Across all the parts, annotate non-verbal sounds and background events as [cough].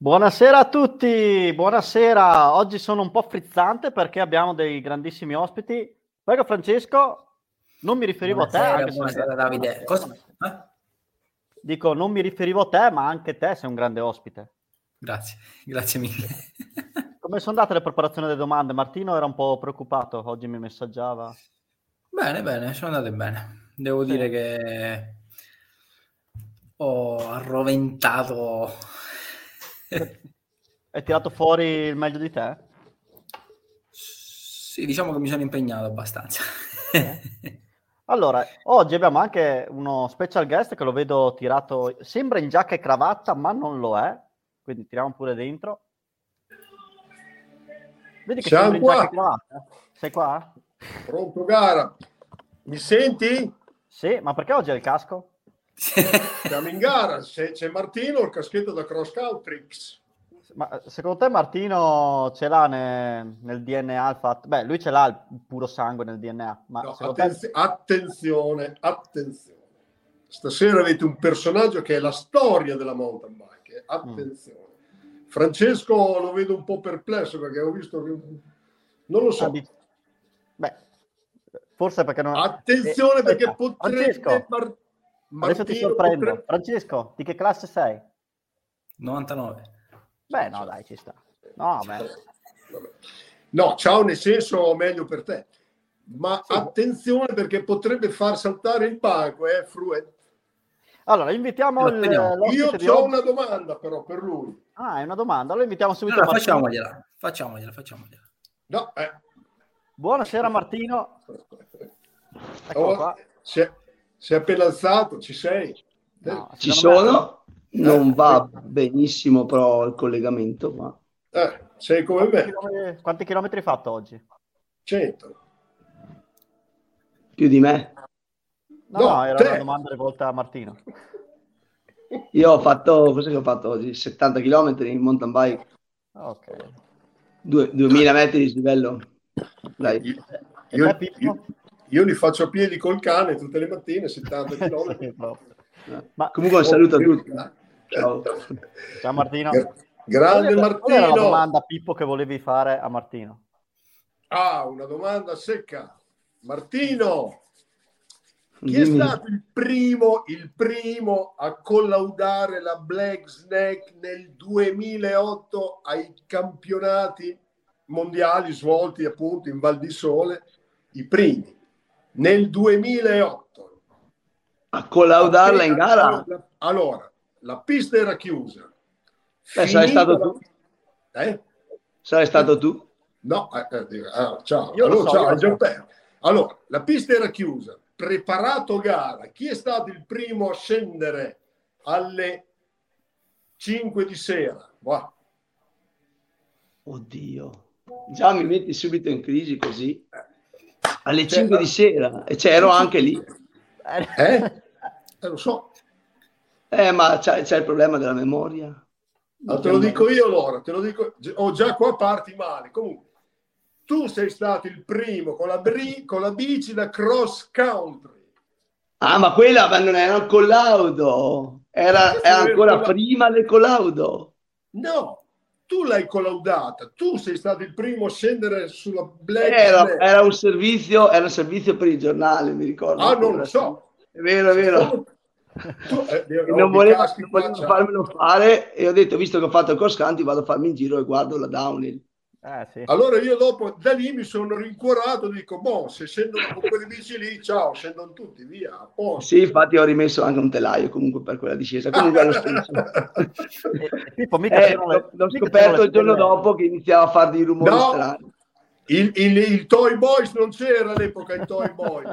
Buonasera a tutti, buonasera. Oggi sono un po' frizzante perché abbiamo dei grandissimi ospiti. Prego Francesco, non mi riferivo buonasera, a te. Buonasera Davide. Cosa? Eh? Dico, non mi riferivo a te, ma anche te sei un grande ospite. Grazie, grazie mille. [laughs] Come sono andate le preparazioni delle domande? Martino era un po' preoccupato, oggi mi messaggiava. Bene, bene, sono andate bene. Devo sì. dire che ho arroventato hai tirato fuori il meglio di te? Sì, diciamo che mi sono impegnato abbastanza. Allora, oggi abbiamo anche uno special guest che lo vedo tirato, sembra in giacca e cravatta, ma non lo è, quindi tiriamo pure dentro. Vedi che Siamo qua. in giacca e cravatta? Sei qua? Pronto gara? Mi senti? Sì, ma perché oggi hai il casco? Siamo in gara, c'è, c'è Martino, il caschetto da cross country. Ma secondo te Martino ce l'ha nel, nel DNA il fatto? Beh, lui ce l'ha il puro sangue nel DNA, ma No, attenzi- te... attenzione, attenzione. Stasera avete un personaggio che è la storia della mountain bike. eh. Attenzione. Francesco lo vedo un po' perplesso perché ho visto che... Non lo so. Ah, dici- Beh, forse perché non... Attenzione Eh, perché aspetta, potrebbe... Francesco, Mar- adesso ti sorprendo. potrebbe- Francesco, di che classe sei? 99. Beh, no, dai, ci sta. No, beh. No, ciao nel senso meglio per te. Ma Sì. attenzione perché potrebbe far saltare il banco, eh, Fruet. Allora, invitiamo Lo il, Io ho una domanda però per lui. Ah, è una domanda. Allora invitiamo subito Allora, facciamogliela, facciamogliela, facciamogliela. No, eh. Buonasera Martino. Eccolo Oh, qua. si, è, si è appena alzato, ci sei? No, Ci secondo me- sono, non va benissimo però il collegamento, ma Eh, sei come Quanti me, chilometri, quanti chilometri hai fatto oggi? 100. più di me. No, No, no, era te. una domanda rivolta a Martino. Io ho fatto, cosa che ho fatto oggi? 70 km in mountain bike, Ok. due- 2000 metri di livello. Dai, Io, io- io- io li faccio a piedi col cane tutte le mattine, 70 km. Eh. Ma comunque un saluto a tutti. Ciao. ciao Martino. Gra- Grande Qual era- qual era la Martino. domanda Pippo che volevi fare a Martino? Ah, una domanda secca. Martino, chi è stato il primo, il primo a collaudare la Black Snake nel 2008 ai campionati mondiali svolti appunto in Val di Sole? I primi. Nel 2008. A collaudarla in gara? Allora, la pista era chiusa. Beh, sarai stato la- tu? Eh? Sarai stato tu? No, eh, eh, ah, ciao. Io lo Allora, so, ciao, io so. Allora, la pista era chiusa, preparato gara. Chi è stato il primo a scendere alle 5 di sera? Va. Oddio. Già mi metti subito in crisi così. Alle Cioè, 5 di sera, e c'ero anche lì. Eh? Eh, lo so. Eh, ma c'è, c'è il problema della memoria. Ma te lo dico io allora, te lo dico. Ho già qua parti male. Comunque, tu sei stato il primo con la, bri- con la bici da cross country. Ah, ma quella ma non era un collaudo. Era, era ancora prima del collaudo. No, tu l'hai collaudata. Tu sei stato il primo a scendere sulla Black Era, Snake. era un servizio, era un servizio per il giornale, mi ricordo. Ah, non lo so. È vero, è vero. Tu, eh, [laughs] E non volevo, non farmelo fare e ho detto, visto che ho fatto il cross country, vado a farmi in giro e guardo la downhill. Eh, sì. Allora io dopo da lì mi sono rincuorato, dico, boh, se scendono con quelle bici lì, ciao, scendono tutti, via, a posto. Sì, infatti ho rimesso anche un telaio comunque per quella discesa. Comunque è lo stesso. [laughs] Eh, c'erano le- l'ho, l'ho mica scoperto il giorno dopo che iniziava a fare dei rumori No. strani. Il, il, il Toy Boys non c'era all'epoca, il Toy Boy.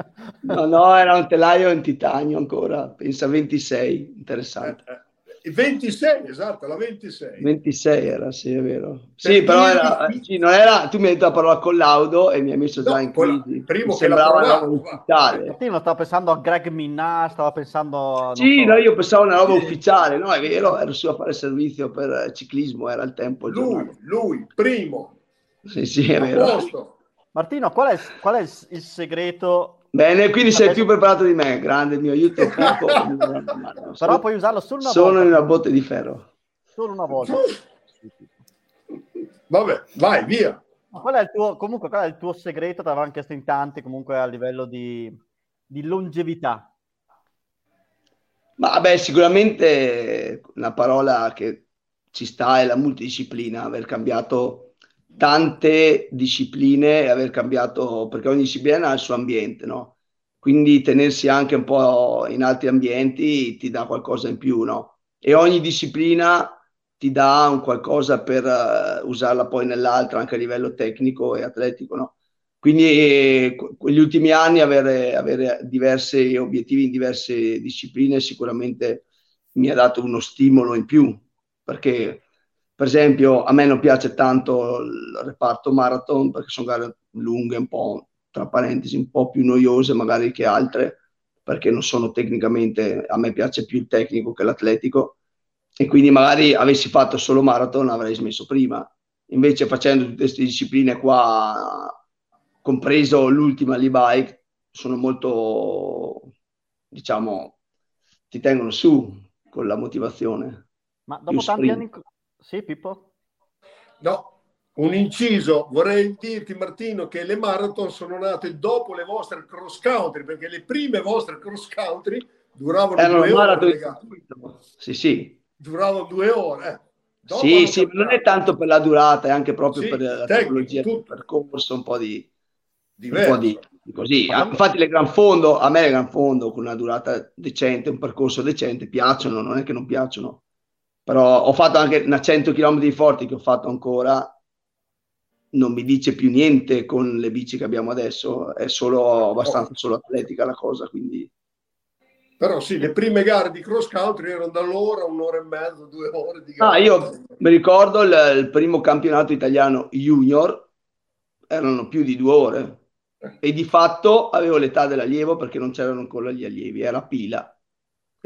No, no, era un telaio in titanio ancora, pensa 26, interessante. Eh, eh, 26, esatto, la 26. 26 era, sì, è vero. Per Sì, però era, sì, non era, tu mi hai detto la parola collaudo e mi hai messo già No, in quella- crisi. primo Mi che la sembrava una provavo, roba va. ufficiale. Martino stava pensando a Greg Minna, stava pensando... non Sì, so. no, io pensavo una roba Sì. ufficiale, no, è vero, ero su a fare servizio per eh, ciclismo, era il tempo. il Lui, giornale. lui, primo, Sì, sì, è a vero. posto. Martino, qual è, qual è il segreto? Bene, quindi sei più preparato di me, grande mio aiuto. [laughs] Però puoi usarlo solo una Sono volta. in una botte di ferro. Solo una volta. Vabbè, vai, via. Qual è il tuo, comunque, qual è il tuo segreto? Te l'avevamo chiesto in tanti, comunque a livello di, di longevità. Ma beh, sicuramente una parola che ci sta è la multidisciplina, aver cambiato tante discipline e aver cambiato, perché ogni disciplina ha il suo ambiente, no? Quindi tenersi anche un po' in altri ambienti ti dà qualcosa in più, no? E ogni disciplina ti dà un qualcosa per uh, usarla poi nell'altra anche a livello tecnico e atletico, no? Quindi eh, quegli ultimi anni avere, avere diversi obiettivi in diverse discipline sicuramente mi ha dato uno stimolo in più, perché per esempio a me non piace tanto il reparto marathon perché sono gare lunghe, un po' tra parentesi, un po' più noiose magari che altre, perché non sono tecnicamente, a me piace più il tecnico che l'atletico e quindi magari avessi fatto solo marathon avrei smesso prima. Invece facendo tutte queste discipline qua, compreso l'ultima l'e-bike, sono molto, diciamo, ti tengono su con la motivazione. Ma dopo tanti anni... Sì, Pippo? No, un inciso, vorrei dirti Martino che le marathon sono nate dopo le vostre cross country, perché le prime vostre cross country duravano Erano due ore. Sì, sì, duravano due ore. Dopo sì, sì, non è tanto per la durata, è anche proprio sì, per la tecnologia del percorso, un po' di, un po' di, di così. Ah, infatti le Gran Fondo, a me le Gran Fondo con una durata decente, un percorso decente, piacciono, non è che non piacciono. Però ho fatto anche una 100 km di forti che ho fatto ancora, non mi dice più niente con le bici che abbiamo adesso, è solo abbastanza solo atletica la cosa, quindi però sì, le prime gare di cross country erano dall'ora, un'ora e mezza, due ore di gara. Ah, io mi ricordo il, il, primo campionato italiano junior, erano più di due ore. E di fatto avevo l'età dell'allievo perché non c'erano ancora gli allievi, era pila.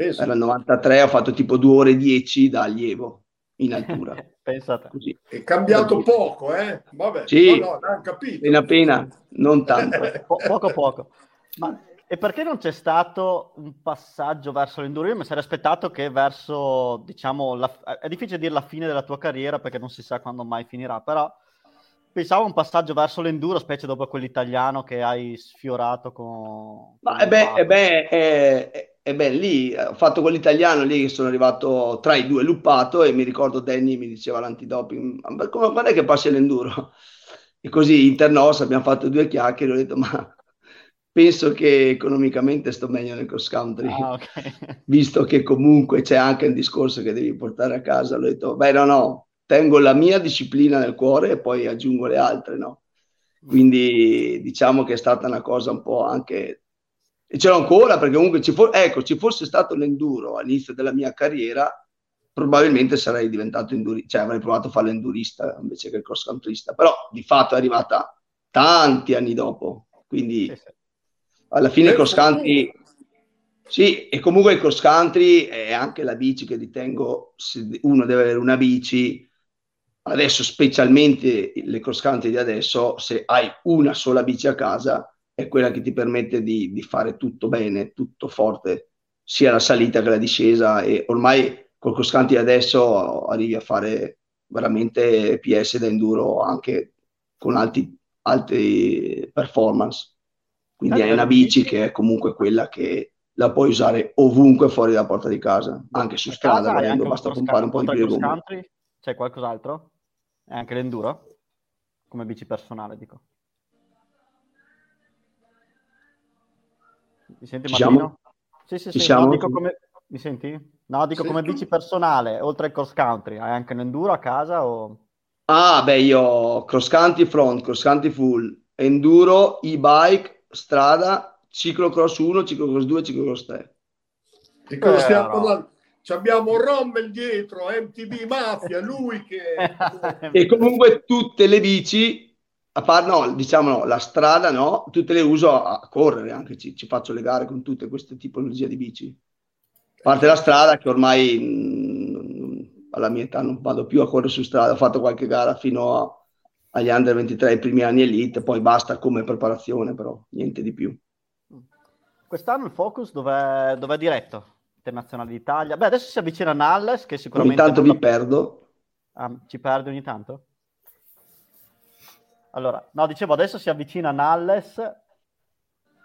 Penso. Era il 93, ho fatto tipo due ore e dieci da allievo in altura. [laughs] Pensate. Così. È cambiato Così. poco, eh? Vabbè, sì, no, no, capito. Appena appena, non tanto. [laughs] po- poco poco. Ma e perché non c'è stato un passaggio verso l'enduro? Io mi sarei aspettato che verso, diciamo, la, è difficile dire la fine della tua carriera perché non si sa quando mai finirà, però pensavo un passaggio verso l'enduro, specie dopo quell'italiano che hai sfiorato con... Ma è beh, è beh, è, è beh, lì ho fatto quell'italiano lì che sono arrivato tra i due luppato e mi ricordo Danny mi diceva l'antidoping, ma come, quando è che passi l'enduro? E così internos abbiamo fatto due chiacchiere e ho detto ma penso che economicamente sto meglio nel cross country, ah, okay. [laughs] visto che comunque c'è anche un discorso che devi portare a casa. Ho detto, beh, no, no, tengo la mia disciplina nel cuore e poi aggiungo le altre, no? Quindi diciamo che è stata una cosa un po' anche... E ce l'ho ancora perché comunque ci, for- ecco, ci fosse stato l'enduro all'inizio della mia carriera, probabilmente sarei diventato endurista, cioè avrei provato a fare l'endurista invece che il cross countryista, però di fatto è arrivata tanti anni dopo, quindi alla fine il cross country sì, e comunque il cross country è anche la bici che ritengo, se uno deve avere una bici, adesso specialmente le cross country di adesso, se hai una sola bici a casa, è quella che ti permette di, di fare tutto bene, tutto forte, sia la salita che la discesa e ormai col cross country adesso arrivi a fare veramente PS da enduro anche con alti, alte performance. Quindi è una bici che è comunque quella che la puoi usare ovunque fuori dalla porta di casa, anche su strada, volendo, basta pompare un po' di più gomme. C'è qualcos'altro? È anche l'enduro? Come bici personale, dico. Mi senti Ci Martino? Sì, sì, sì. No, dico come... Mi senti? No, dico sì, come bici personale, oltre al cross country, hai anche l'enduro a casa o... Ah, beh, io cross country front, cross country full, enduro, e-bike, strada, ciclocross 1, ciclocross 2, ciclocross 3. Di cosa eh, stiamo parlando? Ci abbiamo Rommel dietro, MTB Mafia, lui che... [laughs] e comunque tutte le bici, a parte, no, diciamo no, la strada no, tutte le uso a, correre, anche ci, ci, faccio le gare con tutte queste tipologie di bici. A parte la strada che ormai mh, mm, alla mia età non vado più a correre su strada, ho fatto qualche gara fino a agli under 23 i primi anni elite, poi basta come preparazione, però niente di più. Quest'anno il focus dov'è, dov'è diretto? Internazionale d'Italia. Beh, adesso si avvicina Nalles, che sicuramente... Intanto vi perdo. Ah, ci perde ogni tanto? Allora, no, dicevo, adesso si avvicina Nalles,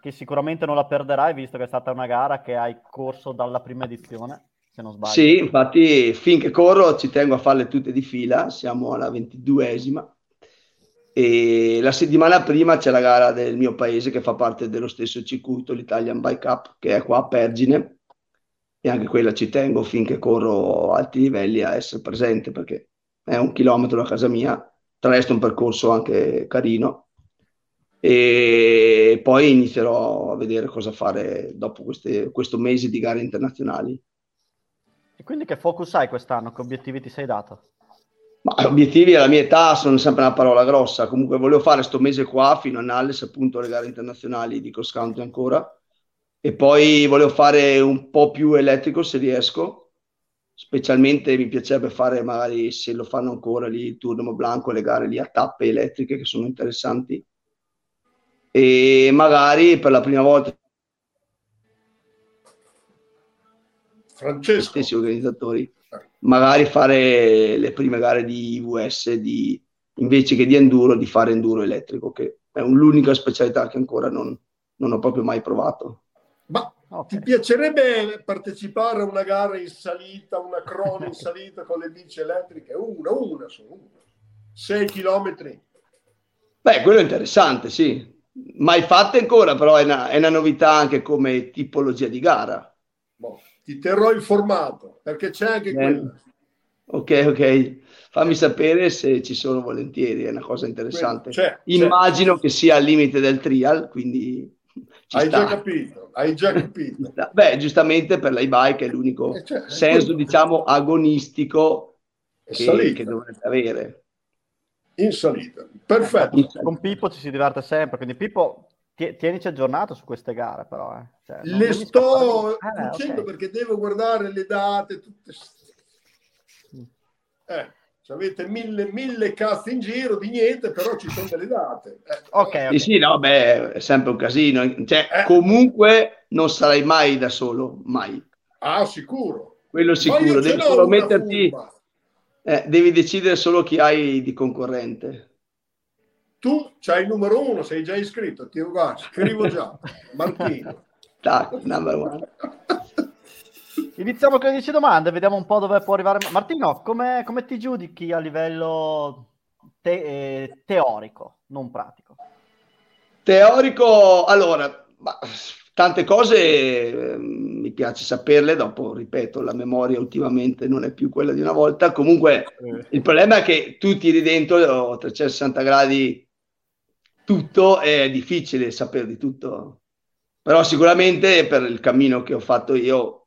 che sicuramente non la perderai, visto che è stata una gara che hai corso dalla prima edizione, se non sbaglio. Sì, infatti finché corro ci tengo a farle tutte di fila, siamo alla ventiduesima. E la settimana prima c'è la gara del mio paese che fa parte dello stesso circuito, l'Italian Bike Cup, che è qua a Pergine, e anche quella ci tengo finché corro a alti livelli a essere presente perché è un chilometro da casa mia, tra l'altro è un percorso anche carino e poi inizierò a vedere cosa fare dopo queste, questo mese di gare internazionali. E quindi che focus hai quest'anno? Che obiettivi ti sei dato? Ma obiettivi alla mia età sono sempre una parola grossa, comunque volevo fare questo mese qua fino a Nalles appunto le gare internazionali di cross country ancora e poi volevo fare un po' più elettrico se riesco specialmente mi piacerebbe fare magari se lo fanno ancora lì il turno blanco le gare lì a tappe elettriche che sono interessanti. E magari per la prima volta Francesco. Stessi organizzatori. Magari fare le prime gare di IVS di, invece che di enduro di fare enduro elettrico che è l'unica specialità che ancora non, non ho proprio mai provato Okay. Ti piacerebbe partecipare a una gara in salita, una crona in salita con le bici elettriche? Una, una solo, una. 6 chilometri. Beh, quello è interessante, sì. Mai fatte ancora, però è una, è una, novità anche come tipologia di gara. Boh, ti terrò informato, perché c'è anche Beh. quella. Ok, ok. Fammi sapere se ci sono volentieri, è una cosa interessante. C'è, Immagino c'è. che sia al limite del trial, quindi hai sta. già capito, hai già capito. [laughs] Beh, giustamente per l'e-bike è l'unico eh, cioè, senso, diciamo, agonistico che, che dovrebbe avere. In salita, perfetto. In salita. Con Pippo ci si diverte sempre, quindi Pippo tienici aggiornato su queste gare però. Eh. Cioè, le sto dicendo eh, okay. perché devo guardare le date, tutte... Mm. Eh avete mille, mille cazzi in giro di niente, però ci sono delle date. Eh, ok, okay. Sì, sì, no, beh, è sempre un casino. Cioè, eh. comunque non sarai mai da solo, mai. Ah, sicuro. Quello sicuro, devi solo metterti... Eh, devi decidere solo chi hai di concorrente. Tu c'hai il numero uno, sei già iscritto, ti guarda, scrivo già, [laughs] Martino. Tac, number one. [laughs] Iniziamo con le 10 domande, vediamo un po' dove può arrivare. Martino, come, come ti giudichi a livello te- eh, teorico, non pratico? Teorico, allora, ma, tante cose eh, mi piace saperle, dopo ripeto, la memoria ultimamente non è più quella di una volta. Comunque eh. il problema è che tu tiri dentro 360 gradi tutto, è difficile sapere di tutto. Però sicuramente per il cammino che ho fatto io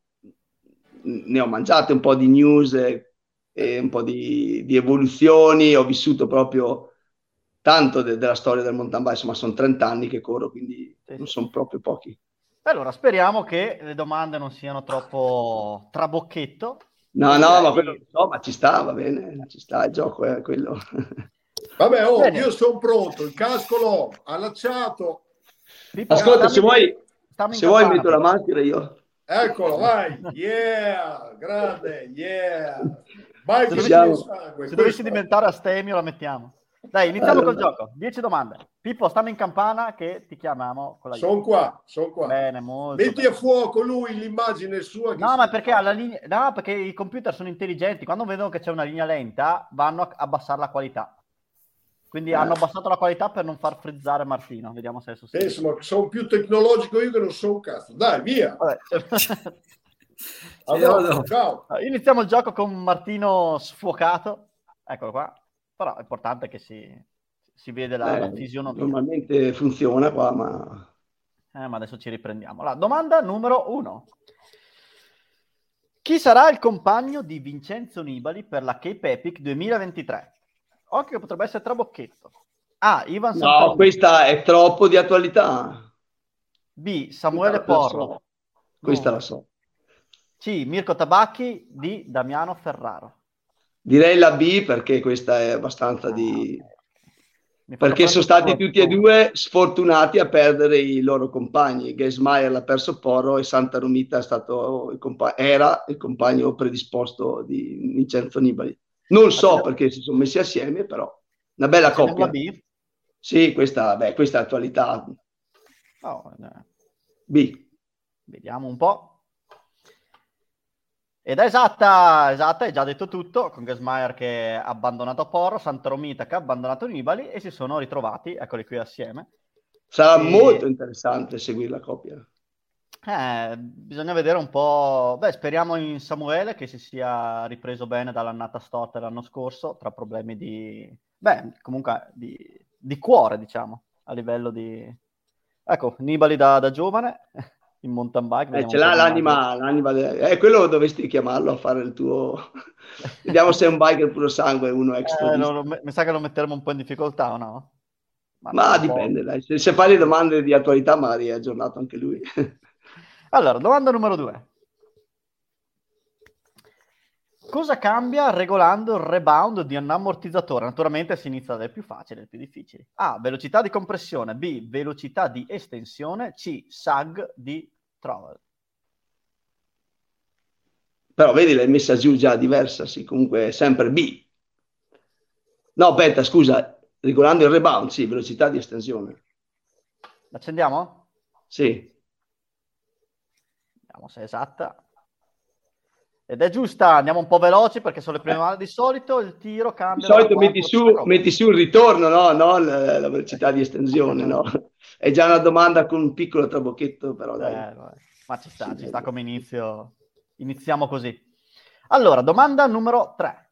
ne ho mangiate un po' di news e, e un po' di, di, evoluzioni, ho vissuto proprio tanto de- della storia del mountain bike, insomma sono 30 anni che corro, quindi non sono proprio pochi. Allora, speriamo che le domande non siano troppo trabocchetto. No, no, ma quello no, ma ci sta, va bene, ci sta, il gioco è quello. [laughs] Vabbè, oh, io sono pronto, il casco l'ho allacciato. Ascolta, se vuoi, se vuoi metto la maschera io. Eccolo, vai. Yeah, grande, yeah. Vai se dovessi, sangue, se dovessi diventare astemio la mettiamo. Dai, iniziamo allora. col gioco. Dieci domande. Pippo, stanno in campana che ti chiamiamo con la Sono qua, sono qua. Bene, molto Metti bene. a fuoco lui l'immagine sua. No, ma perché, alla linea... no, perché i computer sono intelligenti. Quando vedono che c'è una linea lenta, vanno a abbassare la qualità. Quindi eh. hanno abbassato la qualità per non far frizzare Martino. Vediamo se è sostenibile. Penso, ma sono più tecnologico io che non so un cazzo. Dai, via. [laughs] allora, ciao. Iniziamo il gioco con Martino sfuocato. Eccolo qua. Però è importante che si, si vede la, eh, la fisionomia. Normalmente funziona qua, ma... Eh, ma adesso ci riprendiamo. La domanda numero uno. Chi sarà il compagno di Vincenzo Nibali per la Cape Epic 2023? Occhio che potrebbe essere Trabocchetto. A. Ivan. No, questa è troppo di attualità. B. Samuele Porro. So. Questa no. la so. C. Mirko Tabacchi. D. Damiano Ferraro. Direi la B perché questa è abbastanza di... Perché sono stati tutti e due sfortunati a perdere i loro compagni. Gesmaier l'ha perso Porro e Santa Romita è stato il compa- era il compagno predisposto di Vincenzo Nibali. Non so perché si sono messi assieme, però una bella coppia. Sì, questa, beh, questa è attualità. Oh, eh, B. vediamo un po'. Ed è esatta, esatta, hai già detto tutto, con Gesmaier che ha abbandonato Porro, Santa Romita che ha abbandonato Nibali e si sono ritrovati, eccoli qui assieme. Sarà Sì. molto interessante seguire la coppia. Eh, bisogna vedere un po'. Beh, speriamo in Samuele che si sia ripreso bene dall'annata storta l'anno scorso, tra problemi di. Beh, comunque di, di cuore, diciamo, a livello di. Ecco, Nibali da, da giovane [laughs] in mountain bike. Eh, ce l'ha l'anima, l'anima de- eh, quello dovresti chiamarlo a fare il tuo... [laughs] Vediamo se è un biker puro sangue, uno extra. Eh, lo- lo- mi sa che lo metteremo un po' in difficoltà o no? Ma po'. dipende, dai. Se, se fai le domande di attualità, magari è aggiornato anche lui. Allora, domanda numero due. Cosa cambia regolando il rebound di un ammortizzatore? Naturalmente si inizia dai più facili ai più difficili. A. Velocità di compressione. B. Velocità di estensione. C. SAG di travel. Però vedi, l'hai messa giù già diversa, sì, comunque è sempre B. No, aspetta, scusa, regolando il rebound, sì, velocità di estensione. L'accendiamo? Sì. Vediamo se è esatta. Ed è giusta, andiamo un po' veloci perché sono le prime male di solito, il tiro Di cambia. solito da metti 40 su, metti su il ritorno, no? No, la, la velocità di estensione, no? [laughs] È già una domanda con un piccolo trabocchetto, però dai. Eh, ma ci sta, ci sta come inizio. Iniziamo così. Allora, domanda numero 3.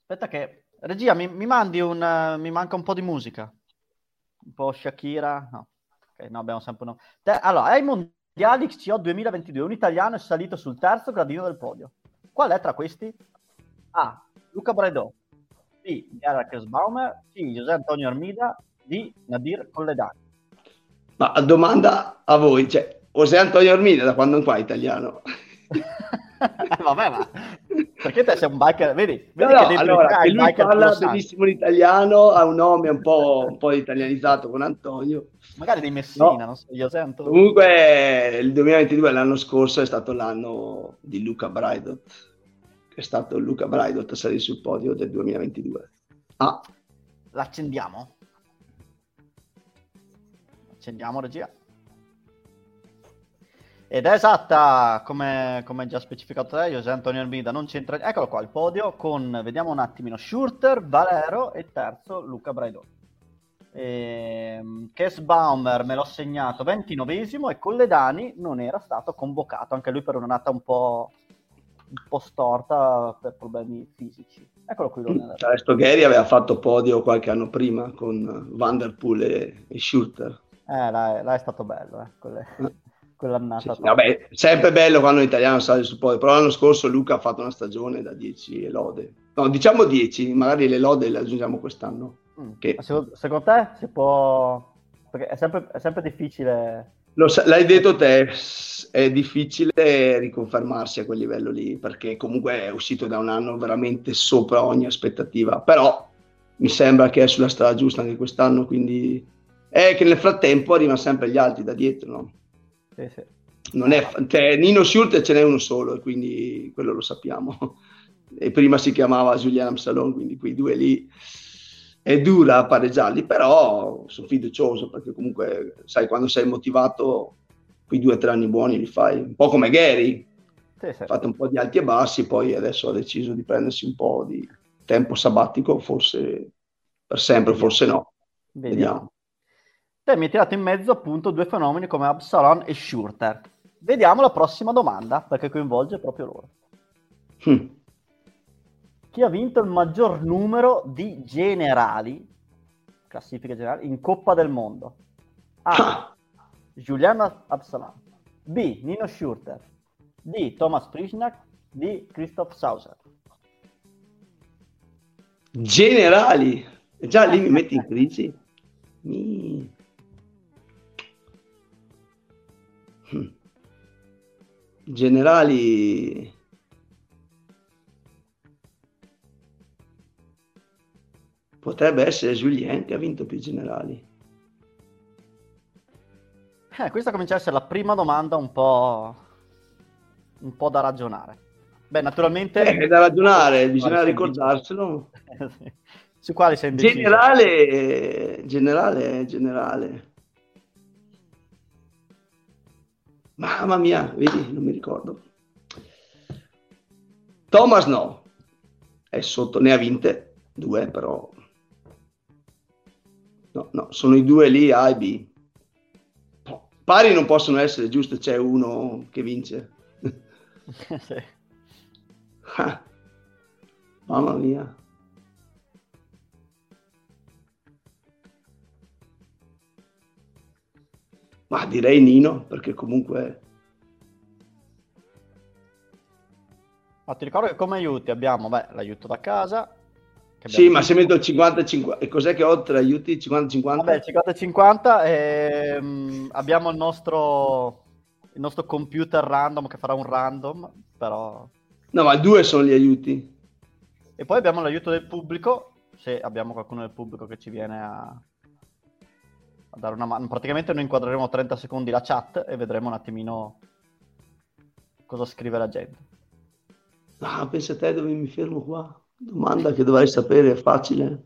Aspetta che... Regia, mi, mi mandi un... eh, mi manca un po' di musica. Un po' Shakira. No, Ok, no abbiamo sempre... No. Te- allora, ai mondiali XCO 2022 un italiano è salito sul terzo gradino del podio. Qual è tra questi? A. Luca Bredò. B. Gerard Kesbaumer. C. José Antonio Armida. D. Nadir Colledani. Ma domanda a voi, cioè, José Antonio Armida da quando in qua è italiano? [laughs] Vabbè, ma perché te sei un biker? Vedi, No, vedi no, te allora, che lui parla benissimo l'italiano, ha un nome un po', un po' italianizzato con Antonio. Magari di Messina, No. non so, io sento. Comunque il 2022, l'anno scorso, è stato l'anno di Luca Braidot, è stato Luca Braidot a salire sul podio del 2022. Ah, L'accendiamo? Accendiamo, regia. Ed è esatta, come, come già specificato te, José Antonio Almeida non c'entra... Eccolo qua, il podio con, vediamo un attimino, Schurter, Valero e terzo Luca Braidot. Ehm, Baumer me l'ho segnato 29esimo e Colledani non era stato convocato, anche lui per una nata un po', un po' storta per problemi fisici. Eccolo qui. Resto Gary aveva fatto podio qualche anno prima con Van Der Poel e, e Schurter. Eh, là, là è stato bello, eh, quelle- quell'annata. Sì, sì, vabbè, sempre bello quando un italiano sale sul podio, però l'anno scorso Luca ha fatto una stagione da 10 e lode. No, diciamo 10, magari le lode le aggiungiamo quest'anno. Mm. che- Secondo, secondo te si può... Perché è sempre, è sempre difficile... Lo l'hai detto te, è difficile riconfermarsi a quel livello lì, perché comunque è uscito da un anno veramente sopra ogni aspettativa, però mi sembra che è sulla strada giusta anche quest'anno, quindi è che nel frattempo arrivano sempre gli altri da dietro, no? Sì, sì. Non è, cioè, Nino Schurter ce n'è uno solo, quindi quello lo sappiamo. [laughs] E prima si chiamava Julian Absalon, quindi quei due lì è dura pareggiarli, però sono fiducioso perché comunque, sai, quando sei motivato, quei due o tre anni buoni li fai. Un po' come Gary, Sì, sì. ha fatto un po' di alti e bassi, poi adesso ha deciso di prendersi un po' di tempo sabbatico, forse per sempre, forse no. Vediamo. Vediamo. Te mi hai tirato in mezzo appunto due fenomeni come Absalon e Schurter. Vediamo la prossima domanda, perché coinvolge proprio loro. Hm. Chi ha vinto il maggior numero di generali, classifiche generali, in Coppa del Mondo? A. Julian Absalon. B. Nino Schurter. D. Thomas Prisnak. D. Christoph Sauser. Generali, già lì mi metti in crisi. Mi- Generali. Potrebbe essere Julien che ha vinto più generali. Eh, questa comincia a essere la prima domanda un po', un po' da ragionare. Beh, naturalmente... Eh, è da ragionare, bisogna ricordarselo. [laughs] Su quali sei indeciso? Generale, generale, generale. Mamma mia, vedi, non mi ricordo. Thomas no, è sotto, ne ha vinte due, però no, no, sono i due lì A e B. Pari non possono essere, giusto? C'è uno che vince. [laughs] sì. ah, mamma mia. Ma direi Nino, perché comunque... Ma ti ricordo che come aiuti abbiamo beh, l'aiuto da casa. Sì, ma se metto il 50-50, e cos'è che ho tra aiuti? 50-50? Vabbè, il 50-50 e um, abbiamo il nostro, il nostro computer random che farà un random, però... No, ma due sono gli aiuti. E poi abbiamo l'aiuto del pubblico, se abbiamo qualcuno del pubblico che ci viene a dare una mano. Praticamente noi inquadreremo 30 secondi la chat e vedremo un attimino cosa scrive la gente. Ah, pensa a te dove mi fermo qua. Domanda che dovrai sapere, è facile.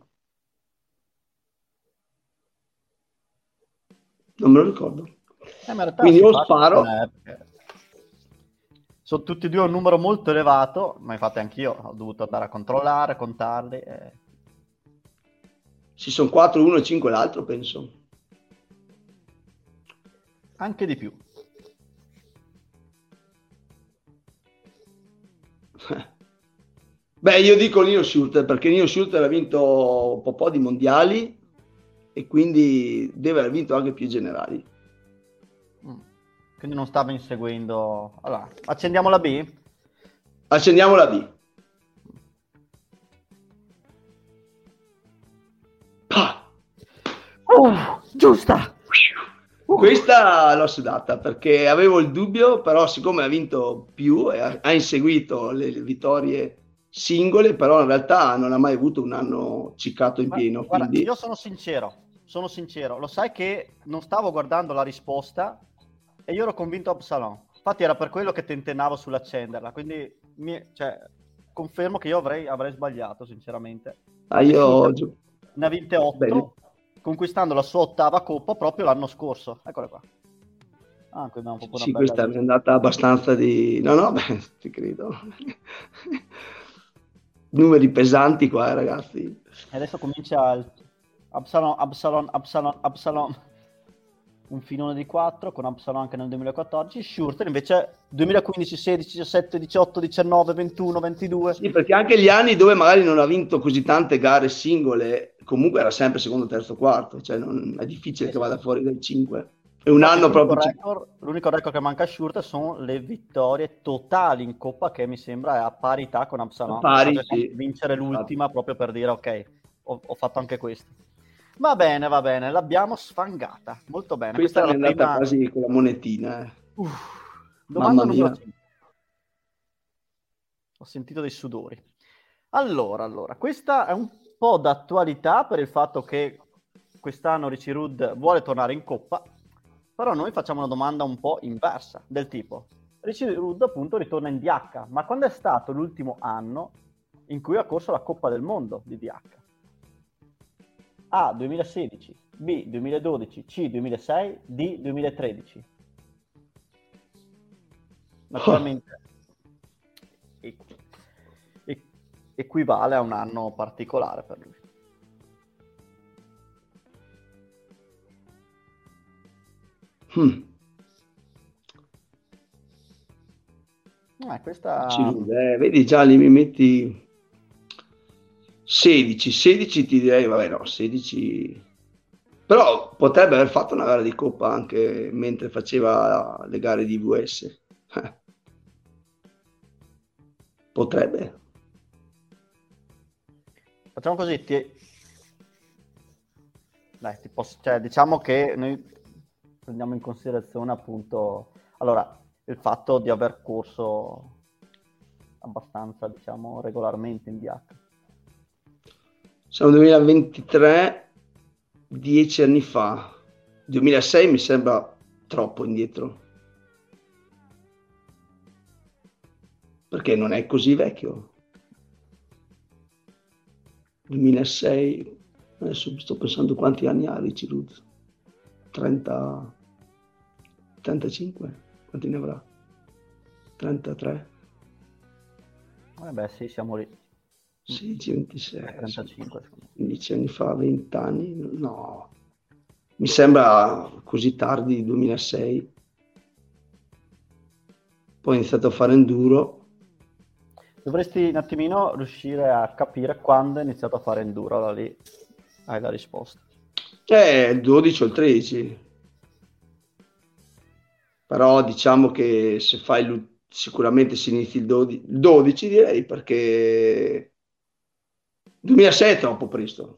Non me lo ricordo. Eh, Quindi io sparo. Sono tutti e due un numero molto elevato, ma infatti anch'io ho dovuto andare a controllare, contarli. E... Ci sono 4, 1 e 5 l'altro, penso. Anche di più. [laughs] Beh, io dico Nino Schurter perché Nino Schurter ha vinto un po' di mondiali e quindi deve aver vinto anche più generali. Mm. Quindi non stava inseguendo. Allora, accendiamo la B? Accendiamo la B. Oh, giusta! Questa l'ho sudata perché avevo il dubbio, però siccome ha vinto più e ha, ha inseguito le, le, vittorie singole, però in realtà non ha mai avuto un anno ciccato in pieno. Guarda, quindi... io sono sincero, sono sincero, lo sai che non stavo guardando la risposta e io ero convinto Absalon. Infatti era per quello che tentennavo sull'accenderla, quindi mi, cioè, confermo che io avrei, avrei sbagliato, sinceramente. Ah, io... Ne ha vinte 8. Bene conquistando la sua ottava coppa proprio l'anno scorso. Eccola qua. Ah, un po sì, questa mi è andata abbastanza di... No, no, [laughs] beh, ti credo. Numeri pesanti qua, eh, ragazzi. E adesso comincia il Absalon, Absalon, Absalon, Absalon un filone di 4 con Absalon anche nel 2014, Schurter invece 2015, 16, 17, 18, 19, 21, 22. Sì, perché anche gli anni dove magari non ha vinto così tante gare singole, comunque era sempre secondo, terzo, quarto, cioè non, è difficile sì, che vada fuori dai 5. È un anno proprio... Record, l'unico record che manca a Schurter sono le vittorie totali in Coppa che mi sembra è a parità con Absalon. Pari, sì. Vincere l'ultima proprio per dire ok, ho, ho fatto anche questo. Va bene, va bene, l'abbiamo sfangata. Molto bene. Questa, Questa è andata prima... quasi con la monetina. Eh. Uff, domanda Mamma numero 5. Ho sentito dei sudori. Allora, allora, questa è un po' d'attualità per il fatto che quest'anno Richie Rudd vuole tornare in Coppa, però noi facciamo una domanda un po' inversa, del tipo, Richie Rudd appunto ritorna in DH, ma quando è stato l'ultimo anno in cui ha corso la Coppa del Mondo di DH? A 2016, B 2012, C 2006, D 2013. [laughs] Naturalmente e, e, equivale a un anno particolare per lui. Hmm. Eh, questa... eh, vedi già lì mi metti 16, 16 ti direi, vabbè no, 16... Però potrebbe aver fatto una gara di coppa anche mentre faceva le gare di VS. [laughs] Potrebbe. Facciamo così, ti... Dai, ti posso... cioè, diciamo che noi prendiamo in considerazione appunto, allora, il fatto di aver corso abbastanza, diciamo, regolarmente in DH. Siamo nel 2023, dieci anni fa. 2006 mi sembra troppo indietro. perché non è così vecchio. 2006, adesso sto pensando quanti anni ha Richie Roots. 30, 35, quanti ne avrà? 33? Vabbè, sì, siamo lì. 16, 26, 35. 15 anni fa, 20 anni, no, mi sembra così tardi, 2006. Poi ho iniziato a fare enduro. Dovresti un attimino riuscire a capire quando hai iniziato a fare enduro, da lì hai la risposta. Eh, il 12 o il 13. Però diciamo che se fai sicuramente si inizia il 12, il 12 direi perché 2006 è troppo presto.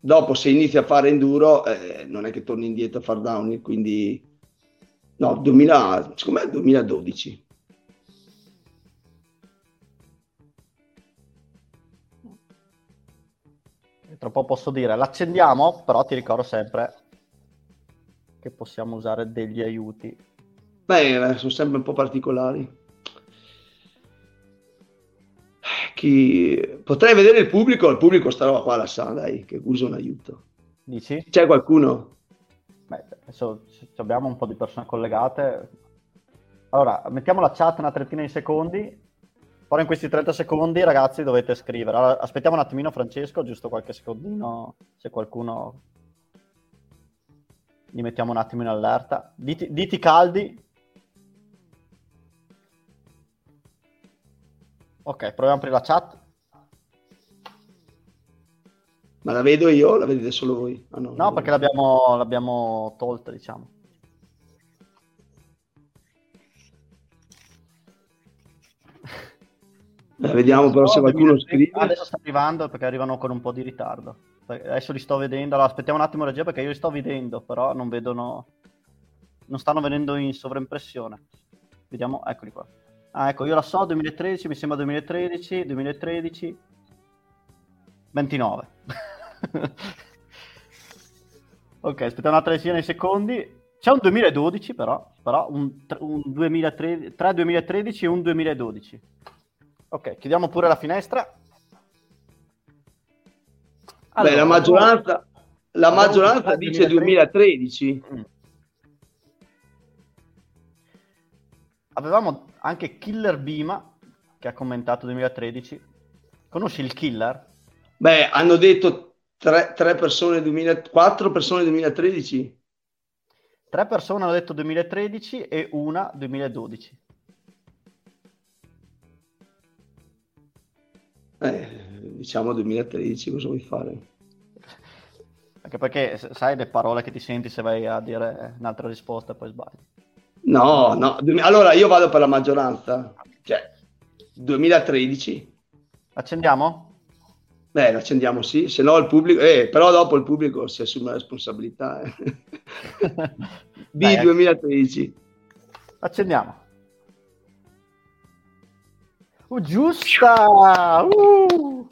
Dopo se inizi a fare enduro eh, non è che torni indietro a fare downhill, quindi no, 2000, secondo me è 2012. Tra un po' posso dire, l'accendiamo, però ti ricordo sempre che possiamo usare degli aiuti. Beh, eh, sono sempre un po' particolari. Chi... Potrei vedere il pubblico, il pubblico sta roba qua la sa, dai, che usa un aiuto. Dici? C'è qualcuno? Beh, adesso abbiamo un po' di persone collegate. Allora, mettiamo la chat una trentina di secondi. Poi in questi 30 secondi, ragazzi, dovete scrivere. Allora, aspettiamo un attimino, Francesco, giusto qualche secondino, se qualcuno... Li mettiamo un attimo in allerta. Diti, diti caldi. Ok, proviamo a aprire la chat. Ma la vedo io o la vedete solo voi? Ah, no, No, perché l'abbiamo, l'abbiamo tolta, diciamo. La vediamo però se qualcuno scrive. Adesso sta arrivando perché arrivano con un po' di ritardo. Adesso li sto vedendo. Allora, aspettiamo un attimo regia perché io li sto vedendo, però non vedono. Non stanno venendo in sovraimpressione. Vediamo, eccoli qua. Ah, ecco, io la so, 2013, mi sembra 2013, 2013, 29. ok, aspettiamo una trentina di secondi. C'è un 2012 però, però un, un 2013, 3 2013 e un 2012. Ok, chiudiamo pure la finestra. Beh, la Allora, maggioranza, la maggioranza dice 2013. 2013. Mm. Avevamo anche Killer Bima che ha commentato 2013. Conosci il Killer? Beh, hanno detto tre, tre persone 2000, quattro persone 2013. Tre persone hanno detto 2013 e una 2012. Eh, diciamo 2013, cosa vuoi fare? Anche perché sai le parole che ti senti se vai a dire un'altra risposta e poi sbagli. No, no. Allora io vado per la maggioranza. Cioè, 2013. Accendiamo? Beh, l'accendiamo sì, se no il pubblico... Eh, però dopo il pubblico si assume la responsabilità. eh. [laughs] Di Dai, ecco. 2013. Accendiamo. Uh, giusta! Uh!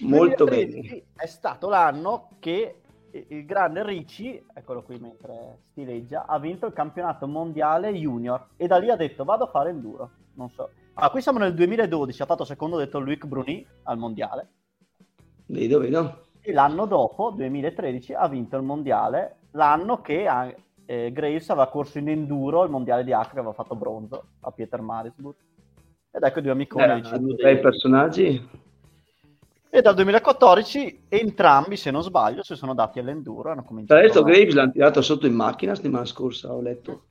Molto 2013 bene. È stato l'anno che il grande Ricci, eccolo qui mentre stileggia, ha vinto il campionato mondiale junior e da lì ha detto vado a fare enduro. Non so. Ah, qui siamo nel 2012, ha fatto secondo detto Luc Bruni al mondiale Vedo, vedo. e l'anno dopo, 2013, ha vinto il mondiale, l'anno che eh, Graves aveva corso in enduro il mondiale di Acre, aveva fatto bronzo a Pieter Marisburg. Ed ecco i due amiconi. Tre dei- personaggi. E dal 2014 entrambi, se non sbaglio, si sono dati all'enduro hanno Tra cominciato l'altro a... Graves l'hanno tirato sotto in macchina settimana scorsa, ho letto.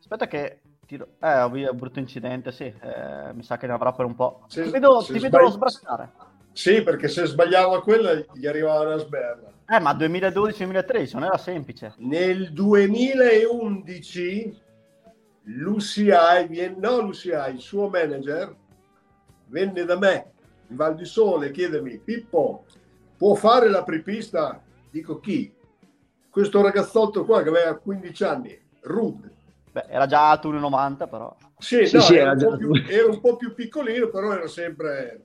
Aspetta che... Tiro... Eh, ho visto un brutto incidente, sì. eh, mi sa che ne avrà per un po'. Se- ti vedo, ti sbagli- vedo sbrattare. Sì, perché se sbagliava quella gli arrivava una sberla. Eh, ma 2012-2013 non era semplice. Nel 2011 l'UCI, no l'UCI, il suo manager venne da me in Val di Sole chiedermi Pippo, può fare la prepista? Dico chi? Questo ragazzotto qua che aveva 15 anni, Rud. Beh, era già alto 1,90 però. Sì, Sì, no, sì, era, era un più, era un po' più piccolino, però era sempre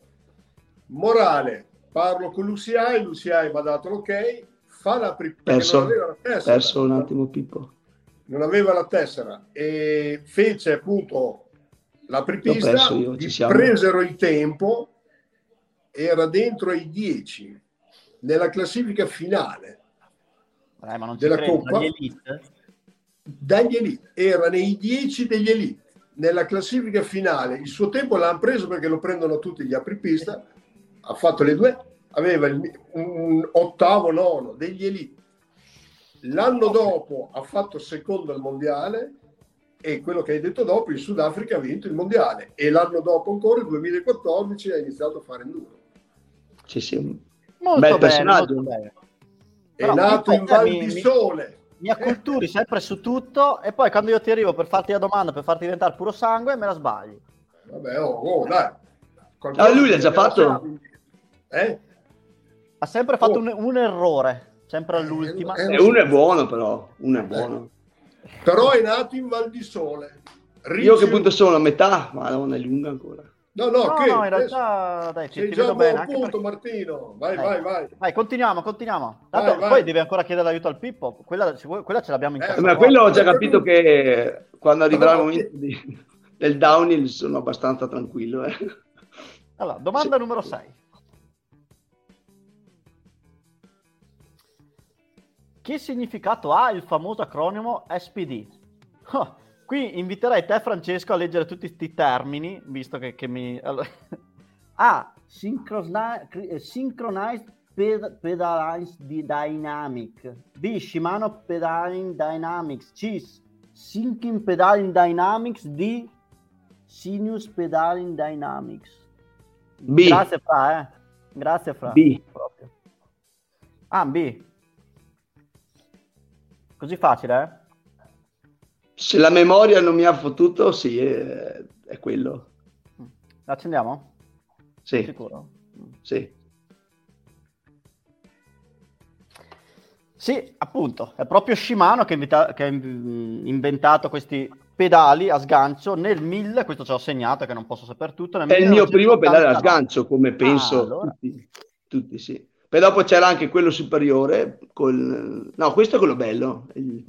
morale. Parlo con l'UCI, l'UCI mi ha dato l'ok, fa la prepista. Perso, perché non aveva la testa. perso un attimo Pippo. non aveva la tessera e fece appunto la prepista, gli presero il tempo, era dentro ai 10 nella classifica finale ci Della credo, Coppa? dagli elite? dagli elite, era nei 10 degli elite nella classifica finale. Il suo tempo l'hanno preso perché lo prendono tutti gli apripista, ha fatto le due, aveva il- un ottavo, nono degli elite. L'anno dopo ha fatto secondo al mondiale e quello che hai detto dopo, il Sudafrica ha vinto il mondiale e l'anno dopo ancora, il 2014, ha iniziato a fare enduro. Sì, sì. Molto Bel bene, personaggio. molto bene. È Però nato in Val mi- di Sole. Mi acculturi sempre su tutto e poi quando io ti arrivo per farti la domanda, per farti diventare puro sangue, me la sbagli. Vabbè, oh, oh, dai. Qualcosa Ah, lui l'ha già fatto? Eh? Ha sempre fatto Oh. un, un errore, sempre all'ultima. Eh, E uno è buono però, uno è buono. Però è nato in Val di Sole. Io che punto sono? A metà? Madonna, è lunga ancora. No, no, No, che? no, in adesso realtà dai, ci, ti vedo bene. Anche punto, perché... Martino. Vai, Dai. vai, vai. Vai, continuiamo, continuiamo. Tanto Vai, vai. poi devi ancora chiedere aiuto al Pippo. Quella, quella ce l'abbiamo in Eh, casa. Ma ma quello ho già quello- capito che quando arriverà il momento di- del downhill sono abbastanza tranquillo. eh. Allora, domanda Sì. numero 6. Che significato ha il famoso acronimo SPD? Ah, qui inviterei te, Francesco, a leggere tutti questi termini, visto che, che mi... allora- [laughs] A. Synchroni- eh, synchronized Ped- Pedalized Dy- Dynamic. B. Shimano Pedaling Dynamics. C. Syncing Pedaling Dynamics. D. Sinus Pedaling Dynamics. B. Grazie Fra, eh. Grazie Fra. B. Proprio. Ah, B. Così facile, eh? Se la memoria non mi ha fottuto, sì, è, è quello. Accendiamo? Sì, Sicuro? sì. Sì, appunto, è proprio Shimano che, invita- che ha in- inventato questi pedali a sgancio nel 1000, questo ce l'ho segnato che non posso sapere tutto. È il mio primo pedale a 1989. sgancio, come penso Ah, allora. tutti, tutti, sì. Poi dopo c'era anche quello superiore, col... no, questo è quello bello. Il-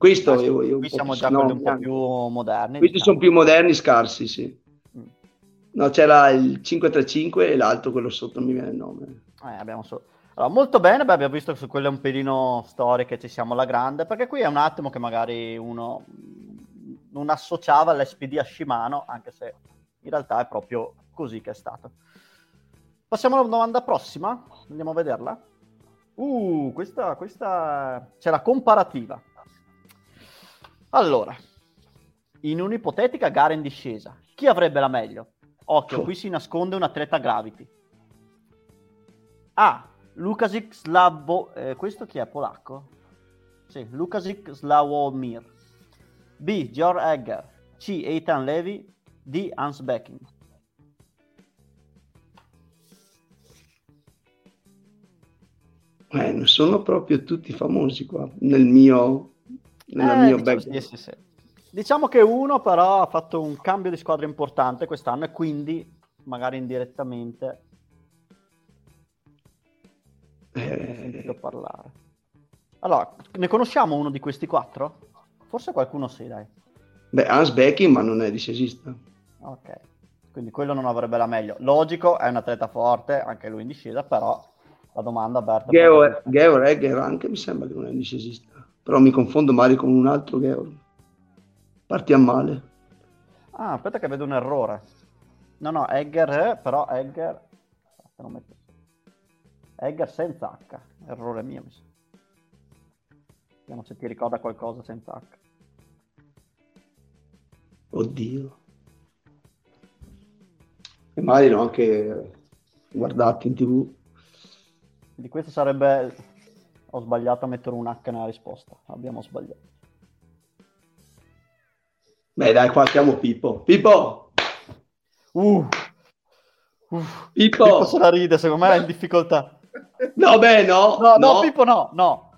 Questo Ah, io, io qui siamo già no, quelli un po' più moderni. Questi diciamo. sono più moderni, scarsi, sì. Mm. No, c'era il 535 e l'altro, quello sotto, non mi viene il nome. Eh, abbiamo solo... allora, molto bene, beh, abbiamo visto che su quelle un pelino storiche ci siamo alla grande, perché qui è un attimo che magari uno non associava l'SPD a Shimano, anche se in realtà è proprio così che è stato. Passiamo alla domanda prossima, andiamo a vederla. Uh, questa, questa c'è la comparativa. Allora, in un'ipotetica gara in discesa, chi avrebbe la meglio? Occhio, Oh. qui si nasconde un atleta Gravity. A. Lukasik Slavo... eh, questo chi è? Polacco? Sì, Lukasik Slavomir. B. Georg Egger. C. Ethan Levy. D. Hans Becking. Eh, non sono proprio tutti famosi qua, nel mio, nel Eh, mio diciamo, background. sì, sì, sì. Diciamo che uno però ha fatto un cambio di squadra importante quest'anno e quindi magari indirettamente ne ho sentito Eh, parlare. Allora, ne conosciamo uno di questi quattro? Forse qualcuno sì, dai. beh, Hans Becking, ma non è discesista. Ok, quindi quello non avrebbe la meglio. Logico, è un atleta forte, anche lui in discesa, però la domanda aperta... Geo, Geo Egger anche mi sembra che non è discesista, però mi confondo magari con un altro Geo. Partiamo male. Ah, aspetta che vedo un errore. No, no, Egger, è, però Egger... metto- Egger senza H, errore mio. mi sa. Vediamo se ti ricorda qualcosa senza H. Oddio. E magari l'ho anche guardato in tv. Di questo sarebbe... Ho sbagliato a mettere un H nella risposta. Abbiamo sbagliato. Beh, dai, qua chiamo Pippo. Pippo! Uh! Uh! Pippo! Pippo se la ride, secondo me è in difficoltà. No, beh, no. No, no, Pippo no, no.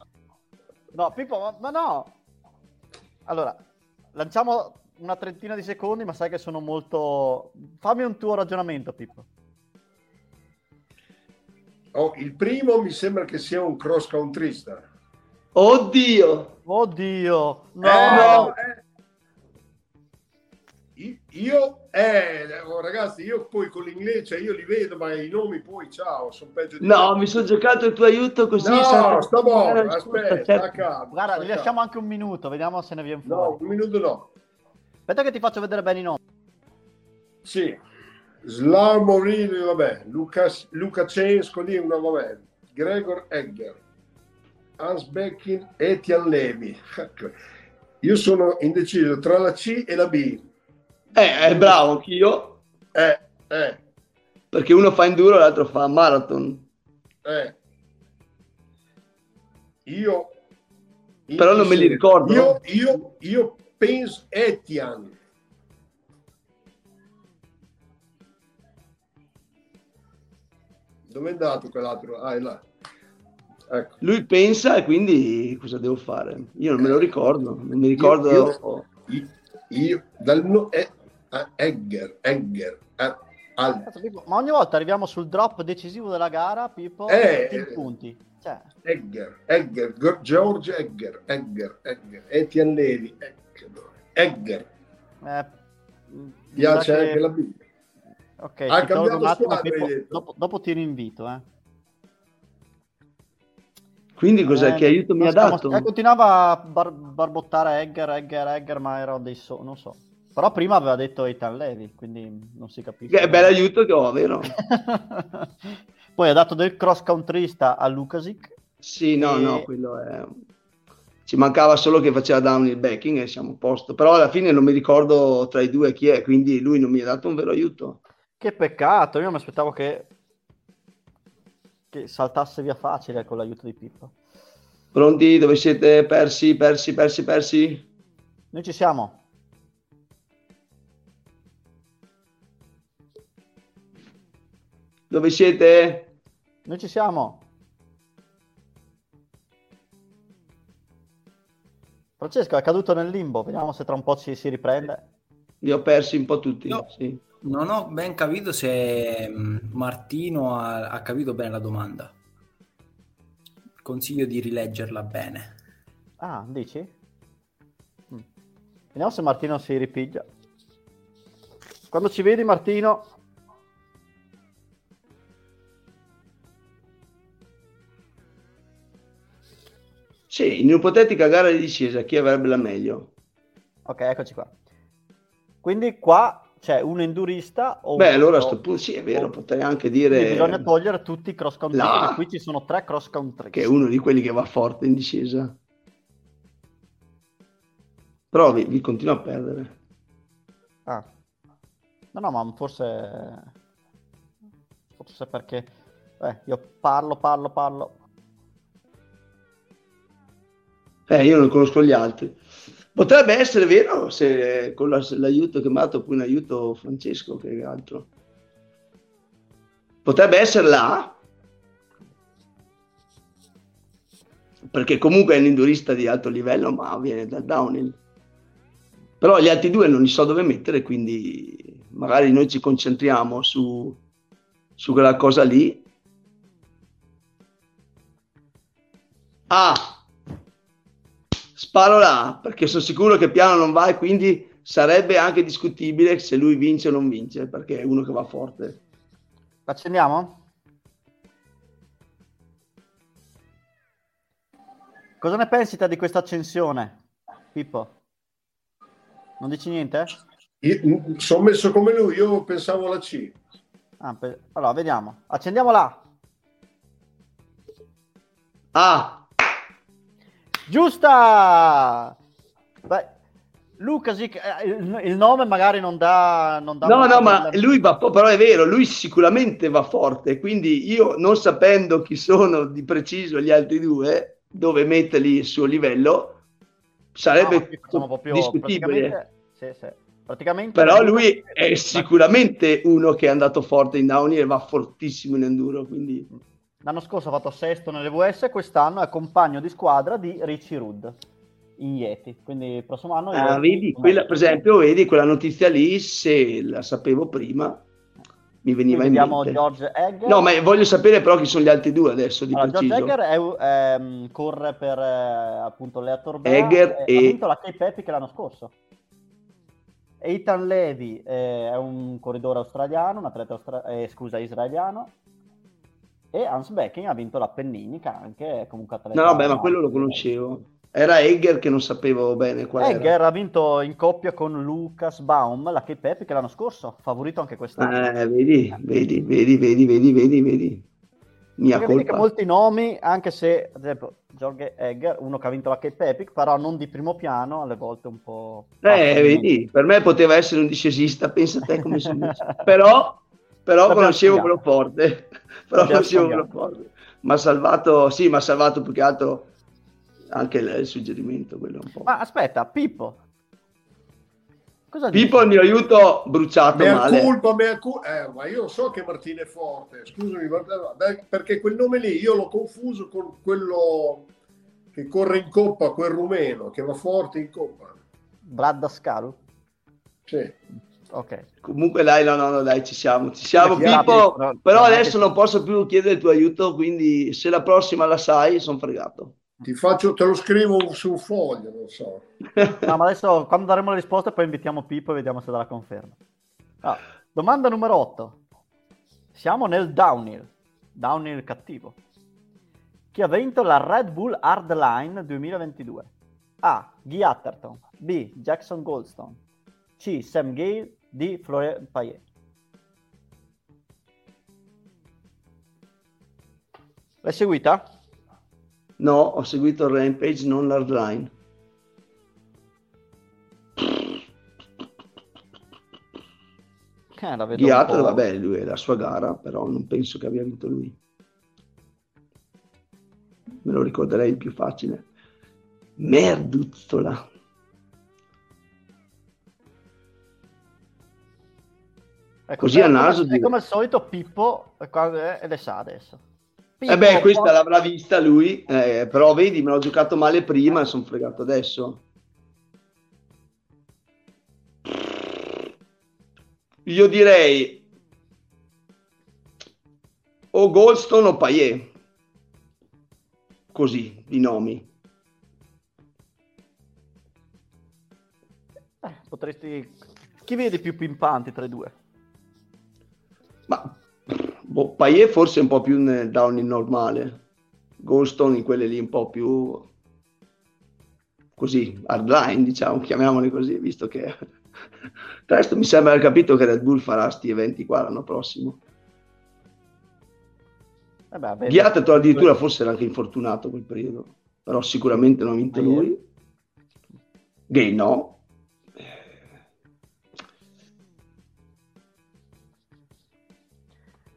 No, Pippo, ma, ma no. Allora, lanciamo una trentina di secondi, ma sai che sono molto... Fammi un tuo ragionamento, Pippo. Oh, il primo mi sembra che sia un cross countrysta. Oddio! Oddio! No! Eh, no. eh. Io, eh, oh, ragazzi, io poi con l'inglese, cioè io li vedo, ma i nomi poi, ciao, sono peggio di No, te. mi sono giocato il tuo aiuto così. No, sarà- sta buono, risposta, aspetta, certo. sta calmo, Guarda, calmo. lasciamo anche un minuto, vediamo se ne viene fuori. No, un minuto no. Aspetta che ti faccio vedere bene i nomi. Sì. Slav Morini, vabbè, Lucas, Lukashenko lì, una vabbè, Gregor Egger, Hans Beckin, Etienne Levi. Io sono indeciso tra la C e la B. Eh, è bravo anch'io, Eh, eh, perché uno fa enduro e l'altro fa marathon. eh. Io... Però non me li ricordo. Io, io, io penso Etienne. Dove è andato quell'altro? Ah, è là. Ecco. Lui pensa e quindi cosa devo fare? Io non me lo ricordo, non mi ricordo. Io- io, io- dal no, eh, ah, Egger, Egger, eh, al- Ma ogni volta arriviamo sul drop decisivo della gara, Pippo, Eh, tutti in eh. punti. Cioè, Egger, Egger, George Egger, Egger, Egger, Etienne Levi, Egger, Egger. eh, Piace sa che- anche la B. Ok, Ha tolgo cambiato un attimo, squadra, Pippo, dopo, dopo ti rinvito. Eh. Quindi cos'è Eh, che aiuto mi ha dato? eh, continuava a bar- barbottare Egger, Egger, Egger, ma erano dei so, non so. Però prima aveva detto Ethan Levi, quindi non si capisce. Che bel aiuto che ho, vero? [laughs] Poi ha dato del cross countrysta a Lukasic. Sì, no, E- no, quello è... Ci mancava solo che faceva downhill backing e siamo a posto. Però alla fine non mi ricordo tra i due chi è, quindi lui non mi ha dato un vero aiuto. Che peccato, io mi aspettavo che, che saltasse via facile con l'aiuto di Pippo. Pronti? Dove siete? Persi, persi, persi, persi? Noi ci siamo. Dove siete? Noi ci siamo. Francesco è caduto nel limbo, vediamo se tra un po' ci si riprende. Li ho persi un po' tutti. No. sì. Non ho ben capito se mm, Martino ha, ha capito bene la domanda. Consiglio di rileggerla bene. Ah, dici? Mm. Vediamo se Martino si ripiglia. Quando ci vedi Martino... Sì, in un'ipotetica gara di discesa, chi avrebbe la meglio? Ok, eccoci qua. Quindi qua c'è un endurista o Beh, allora a o- sto punto sì, è vero, o- potrei anche quindi dire bisogna togliere tutti i cross country, qui ci sono tre cross country. che è uno di quelli che va forte in discesa. Però vi, vi continuo a perdere. Ah. No, no, ma forse... Forse perché... Eh, io parlo, parlo, parlo. Eh, io non conosco gli altri. Potrebbe essere vero se con la- l'aiuto dato poi un aiuto Francesco che altro. Potrebbe essere là. Perché comunque è un indurista di alto livello, ma viene dal downhill. Però gli altri due non li so dove mettere, quindi magari noi ci concentriamo su, su quella cosa lì. Ah, sparo là perché sono sicuro che piano non va e quindi sarebbe anche discutibile se lui vince o non vince perché è uno che va forte. Accendiamo? Cosa ne pensi te di questa accensione, Pippo? Non dici niente? Io sono messo come lui, io pensavo alla C. Ah, pe- allora, vediamo. Accendiamo là. Ah, Giusta! Beh, Lukasic, eh, il, nome magari non dà... Non dà no, no, ma del- lui va, però è vero, lui sicuramente va forte, quindi io non sapendo chi sono di preciso gli altri due, dove metterli il suo livello, No, sarebbe qui facciamo proprio discutibile. praticamente- Sì, sì. Però lui è sicuramente uno che è andato forte in downhill e va fortissimo in enduro, quindi L'anno scorso ha fatto sesto nelle VS, quest'anno è compagno di squadra di Richie Rudd in Yeti. Quindi il prossimo anno... Ah, vedi, quella, per esempio, vedi quella notizia lì, se la sapevo prima, mi veniva in mente. George Egger. No, ma voglio sapere però chi sono gli altri due adesso di Allora, George preciso. Egger è, ehm, corre per eh, appunto Lea Torbea Egger e... ha vinto la Cape Epic l'anno scorso. Ethan Levy eh, è un corridore australiano, un atleta austra- eh, scusa, israeliano. E Hans Becking ha vinto l'Appennini, che anche comunque atleta. No, vabbè, ma quello lo conoscevo. Era Egger che non sapevo bene qual era. Egger ha vinto in coppia con Lucas Baum la Cape Epic l'anno scorso, favorito anche quest'anno. Eh, vedi, vedi, vedi, vedi, vedi, vedi, vedi. Mia Perché vedi che colpa. molti nomi, anche se, ad esempio, George Egger, uno che ha vinto la Cape Epic, però non di primo piano, alle volte un po'... Eh, vedi, per me poteva essere un discesista, pensa a te come sono messo. [laughs] Però, però conoscevo quello forte. Però quello sfigato. forte. Ma ha salvato, sì, ma ha salvato più che altro anche il, il suggerimento, quello un po'. Ma aspetta, Pippo. Cosa dici? Pippo il mio aiuto bruciato Mea male. culpa, mea cu- eh, ma io so che Martino è forte, scusami, ma- beh, perché quel nome lì io l'ho confuso con quello che corre in coppa, quel rumeno, che va forte in coppa. Brad Dascaru? Sì. Ok. Comunque dai, no, no, no, dai, ci siamo, ci siamo Pippo, però- però non è adesso non posso più chiedere il tuo aiuto, quindi se la prossima la sai, sono fregato. Ti faccio, te lo scrivo su un foglio, non so. [laughs] No, ma adesso quando daremo le risposte poi invitiamo Pippo e vediamo se dà la conferma. Ah, domanda numero 8. Siamo nel downhill. Downhill cattivo. Chi ha vinto la Red Bull Hardline 2022? A. Guy Atherton. B. Jackson Goldstone. C. Sam Gale. D. Florian Payet. L'hai seguita? No, ho seguito il Rampage, non l'Hardline. Eh, la vedo vabbè, lui è la sua gara, però non penso che abbia vinto lui. Me lo ricorderei il più facile. Merduzzola. Ecco, Così a come- naso È direi. come al solito Pippo qua- eh, le sa adesso. Eh beh, Pippo, questa qua- l'avrà vista lui, eh, però vedi, me l'ho giocato male prima e sono fregato adesso. Io direi o Goldstone o Payet. Così, di nomi. eh, potresti... Chi vedi più pimpanti tra i due? Ma boh, Payet forse un po' più nel downhill normale. Goldstone in quelle lì un po' più così, hardline, diciamo, chiamiamoli così, visto che [laughs] Tra l'altro mi sembra aver capito che Red Bull farà sti eventi qua l'anno prossimo. Eh vedi. Ghiattato addirittura forse era anche infortunato quel periodo, però sicuramente non ha vinto lui. Gay no.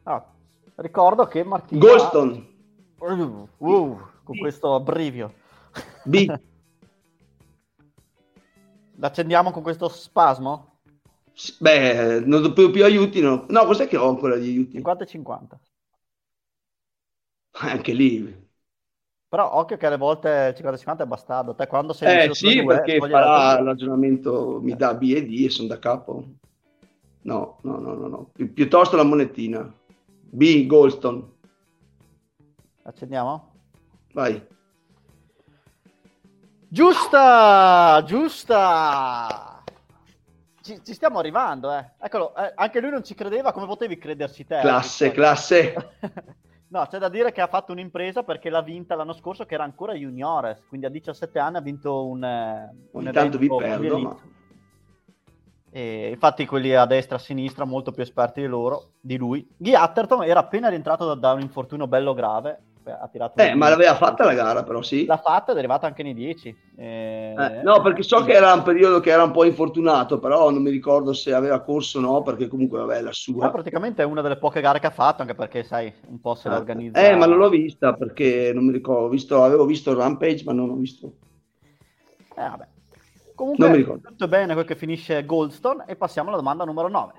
Ah, ricordo che Martina... Goldstone, Uh, uh, con questo abbrivio. B. [laughs] L'accendiamo con questo spasmo? Beh, non do più, più aiuti. No, no cos'è che ho ancora di aiuti? 50 e 50. Anche lì. Però occhio che alle volte 50 e 50 è bastardo. Te quando sei Eh sì, due, perché farà ragionamento, mi dà B e D e sono da capo. No, no, no, no, no. Pi- piuttosto la monetina. B, Goldstone. Accendiamo? Vai. Giusta! Giusta! Ci, ci stiamo arrivando, eh. Eccolo, eh, anche lui non ci credeva, come potevi crederci te? Classe, classe. [laughs] no, c'è da dire che ha fatto un'impresa perché l'ha vinta l'anno scorso che era ancora juniores, quindi a 17 anni ha vinto un, eh, un Ogni tanto vi evento perdo, ma... E infatti quelli a destra e a sinistra molto più esperti di loro, di lui. Guy Atherton era appena rientrato da, da un infortunio bello grave, ha tirato Eh, ma l'aveva fatta la gara però, sì. L'ha fatta ed è arrivata anche nei 10. Eh, Eh, no, perché so che era un periodo che era un po' infortunato, però non mi ricordo se aveva corso o no, perché comunque, vabbè, la Ma sua. praticamente è una delle poche gare che ha fatto, anche perché sai, un po' se la organizza. Eh, ma non l'ho vista perché non mi ricordo. Visto, avevo visto il Rampage, ma non ho visto. Eh, vabbè. Comunque, Non mi ricordo. tutto bene quel che finisce Goldstone e passiamo alla domanda numero 9.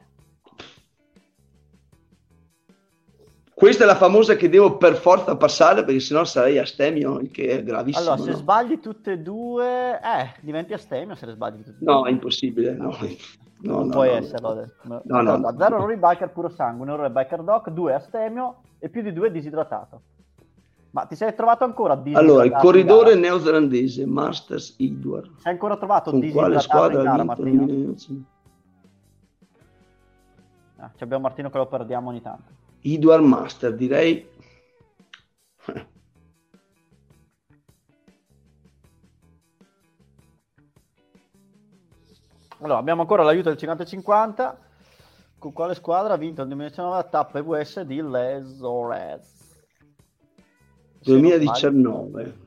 Questa è la famosa che devo per forza passare perché sennò sarei astemio, il che è gravissimo. Allora, se no? sbagli tutte e due, eh, diventi astemio se le sbagli tutte e due. No, è impossibile. No. No, non no, puoi no, esserlo. no. adesso. No, no. Zero errori biker puro sangue, un errore biker doc, due astemio e più di due disidratato. Ma ti sei trovato ancora disidratato? Allora, il corridore neozelandese Masters Edward. Sei ancora trovato Con quale squadra ha vinto il Martino? 2011? Ah, abbiamo Martino che lo perdiamo ogni tanto. Edward Master, direi. [laughs] Allora, abbiamo ancora l'aiuto del 50-50. Con quale squadra ha vinto nel 2019 la tappa EVS di Les Ores? Se non sbaglio- 2019.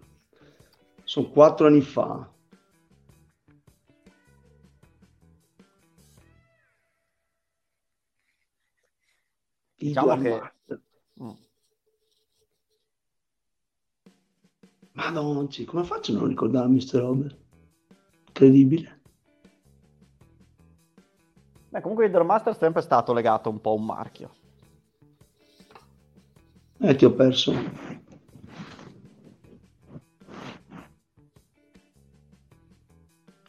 Sono quattro anni fa. Diciamo che- Master. Mm. Madonna, come faccio a non ricordarmi queste robe? Incredibile. Beh, comunque Hydromaster è sempre stato legato un po' a un marchio. Eh, ti ho perso.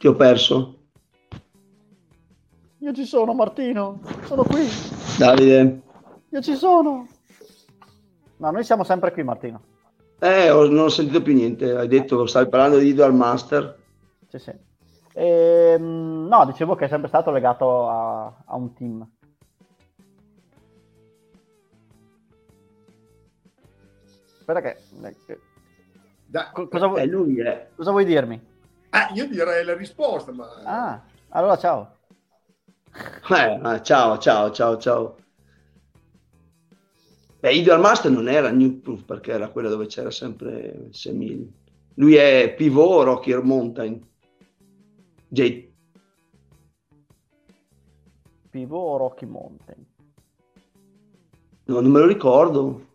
Ti ho perso. Io ci sono, Martino. Sono qui. Davide. Io ci sono. No, noi siamo sempre qui, Martino. Eh, ho- non ho sentito più niente. Hai detto che stavi parlando di Dual Master. Sì, sì. Ehm, no, dicevo che è sempre stato legato a, a un team. Aspetta che... eh, Da- co- cosa, Eh, vuoi, lui è. cosa vuoi dirmi? Ah, io direi la risposta, ma Ah, allora ciao. Eh, ciao, ciao, ciao, ciao. Beh, Ideal Master non era New Proof perché era quella dove c'era sempre Semil. Lui è pivot Rocky Mountain. J- Pivo o Rocky Mountain? no, non me lo ricordo.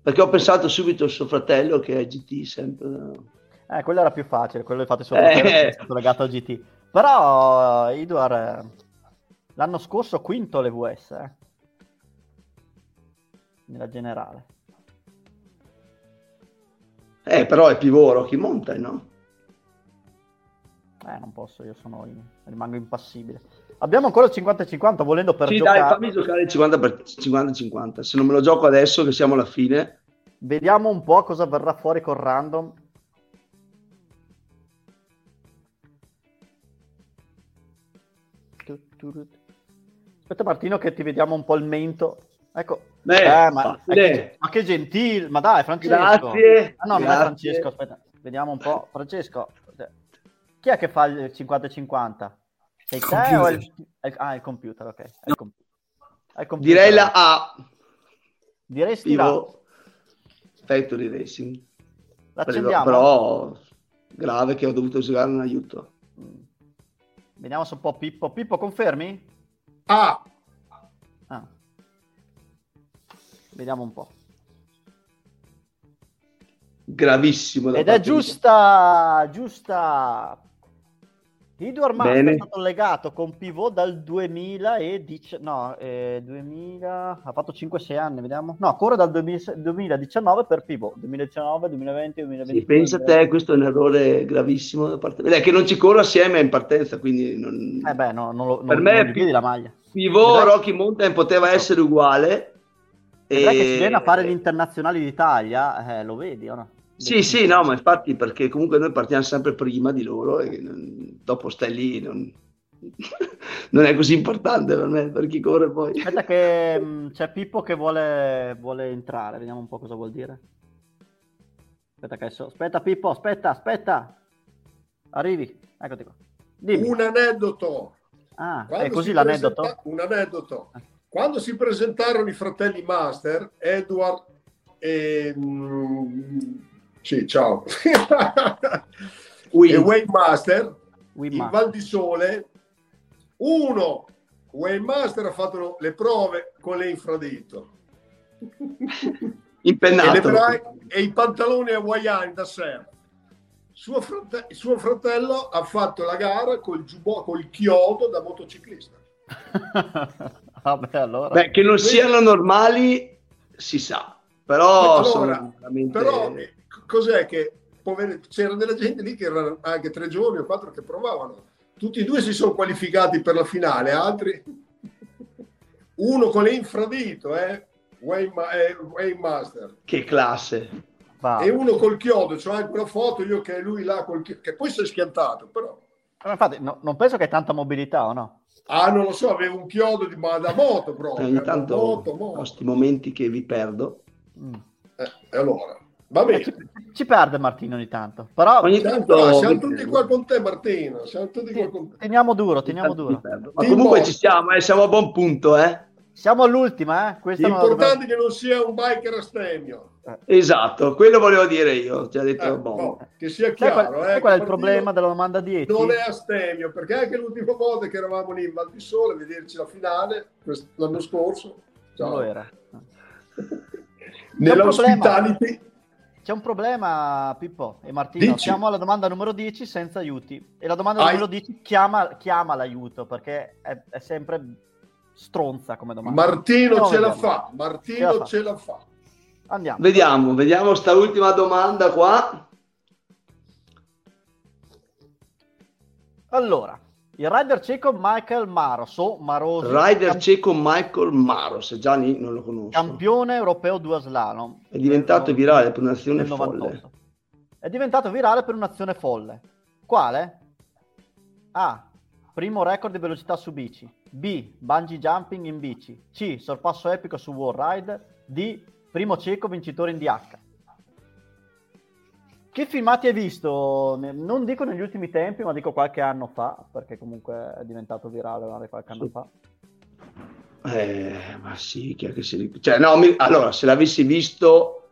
Perché ho pensato subito al suo fratello che è GT sempre. Eh, quello era più facile, quello infatti suo Eh. stato legato a GT. Però eh, Idwar eh, l'anno scorso quinto le VS, eh. Nella generale. Eh, però è pivot Rocky Mountain, no? Eh, non posso, io sono in- rimango impassibile. Abbiamo ancora il 50-50 volendo per Sì, giocare. dai, fammi giocare il 50 per 50-50. Se non me lo gioco adesso, che siamo alla fine. Vediamo un po' cosa verrà fuori con random. Aspetta Martino che ti vediamo un po' il mento. Ecco. Beh, Eh, ma, facile. ecco, ma che gentile, ma dai Francesco. Grazie, Ah no, non è grazie. Francesco, aspetta. Vediamo un po'. Francesco, chi è che fa il 50-50? Sei te Computer. o il... Ah, il computer, ok. È il com- è il computer. Direi la A. Diresti la... Pivot Factory Racing. L'accendiamo? Però grave che ho dovuto usare un aiuto. Mm. Vediamo se un po' Pippo. Pippo, confermi? Ah, Ah. Vediamo un po'. Gravissimo. Ed è giusta, giusta. Master Bene. è stato legato con Pivot dal 2010, no, eh, 2000, ha fatto 5-6 anni, vediamo. No, ancora dal 2000 2019 per Pivot, 2019, 2020, 2021. Sì, pensa a te, questo è un errore gravissimo da parte mia. È che non ci corro assieme in partenza, quindi non... Eh beh, no, non lo, Per non, me non è gli pi- vedi la maglia. Pivot Rocky Mountain poteva essere uguale. Vedrai che e- si viene a fare gli internazionali d'Italia, eh, lo vedi o no? Sì, sì, no, ma infatti perché comunque noi partiamo sempre prima di loro e non- dopo stai lì, non... [laughs] non è così importante per me, per chi corre poi. Aspetta che [laughs] mh, c'è Pippo che vuole, vuole entrare, vediamo un po' cosa vuol dire. Aspetta che adesso... Aspetta Pippo, aspetta, aspetta. Arrivi, eccoti qua. Dimmi. un aneddoto. Ah, Quando è così l'aneddoto? presenta- Un aneddoto. Quando si presentarono i fratelli Master, Edward e... mm, sì, ciao. [laughs] E Wayne Master, We in. Val di Sole, uno, Wayne Master ha fatto le prove con le infradito. [laughs] e, Impennato. bra- e i pantaloni hawaiani da surf. Suo, frate- suo fratello ha fatto la gara col, giubbotto, col chiodo da motociclista. [laughs] Vabbè, allora. Beh, che non siano normali si sa, però Allora, sono veramente... Però eh, cos'è che poveri- c'era della gente lì che erano anche tre giorni o quattro che provavano tutti e due si sono qualificati per la finale, altri uno con l'infradito, eh? Wayne, Ma- eh, Wayne Master, Che classe. Va. e uno col chiodo, c'ho anche una foto io che è lui là col chiodo, che poi si è schiantato, però. Ma infatti, no- non penso che hai tanta mobilità, o no? Ah, non lo so, aveva un chiodo di, ma da moto proprio. Ogni da tanto moto, questi momenti che vi perdo. Mm. Eh, e allora, va Eh, bene. Ci, ci perde Martino ogni tanto, però Ogni Tanto, tanto siamo tutti qua con te, Martino. Siamo tutti qua con te. teniamo duro, teniamo duro. Ma comunque ci siamo, eh, siamo a buon punto, eh. Siamo all'ultima, eh? Questa non L'importante è che non sia un biker astemio. Esatto, quello volevo dire io. Ti ha detto Eh, boh. no, che sia Sai qual, chiaro. sai eh, qual è il problema della domanda 10? Non è astemio, perché anche l'ultima volta che eravamo lì in Val di Sole a vederci la finale, l'anno scorso, Non ciao. lo era. [laughs] nell'hospitality, C'è un problema, Pippo e Martino. Dici. Siamo alla domanda numero 10 senza aiuti. E la domanda Hai- numero 10 chiama, chiama l'aiuto perché è, è sempre stronza come domanda. Martino No, ce la fa, Ce Martino la fa. ce la fa. Andiamo. Vediamo, vediamo sta ultima domanda qua. Allora, il rider cieco Michael Maros o Rider cam- cieco Michael Maros, lì non lo conosco. campione europeo due slalom. È diventato virale per un'azione folle. 98. È diventato virale per un'azione folle. Quale? A. Primo record di velocità su bici. B. Bungee jumping in bici. C. Sorpasso epico su wall ride. D. Primo cieco vincitore in DH. Che filmati hai visto? Non dico negli ultimi tempi, ma dico qualche anno fa, perché comunque è diventato virale ormai qualche anno Sì. fa. Eh, ma sì, chi è che si Cioè, no, mi- allora, se l'avessi visto,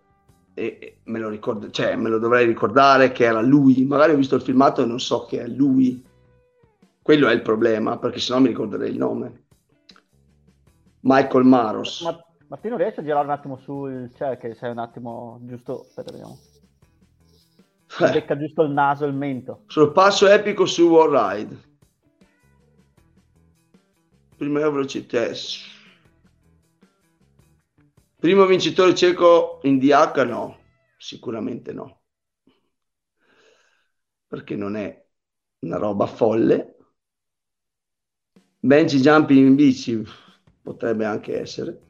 eh, me, lo ricordo, cioè, me lo dovrei ricordare che era lui. Magari ho visto il filmato e non so che è lui. Quello è il problema, perché sennò mi ricorderei il nome. Michael Maros. Ma- Martino, riesci a girare un attimo sul cioè che sei un attimo giusto. Aspetta, vediamo. Eh, Becca giusto il naso e il mento. sorpasso epico su Wall Ride. Prima velocità. Primo vincitore cieco in DH? No, sicuramente no. Perché non è una roba folle. Benji jumping in bici potrebbe anche essere.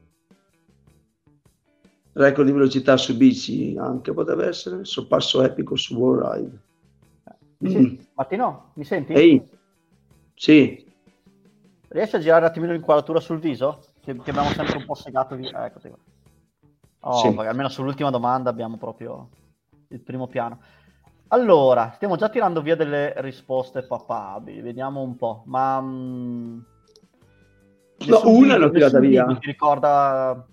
Record di velocità su bici anche potrebbe essere. Sorpasso epico su Wall Ride. Mm. Martino, mi senti? Ehi, sì, Riesci a girare un attimino l'inquadratura sul viso? Che, che abbiamo sempre un po' segato lì. Eh, qua. Oh, Sì. almeno sull'ultima domanda abbiamo proprio il primo piano. Allora, stiamo già tirando via delle risposte papabili, vediamo un po'. Ma... mm, No, una l'ho tirata via. Ti ricorda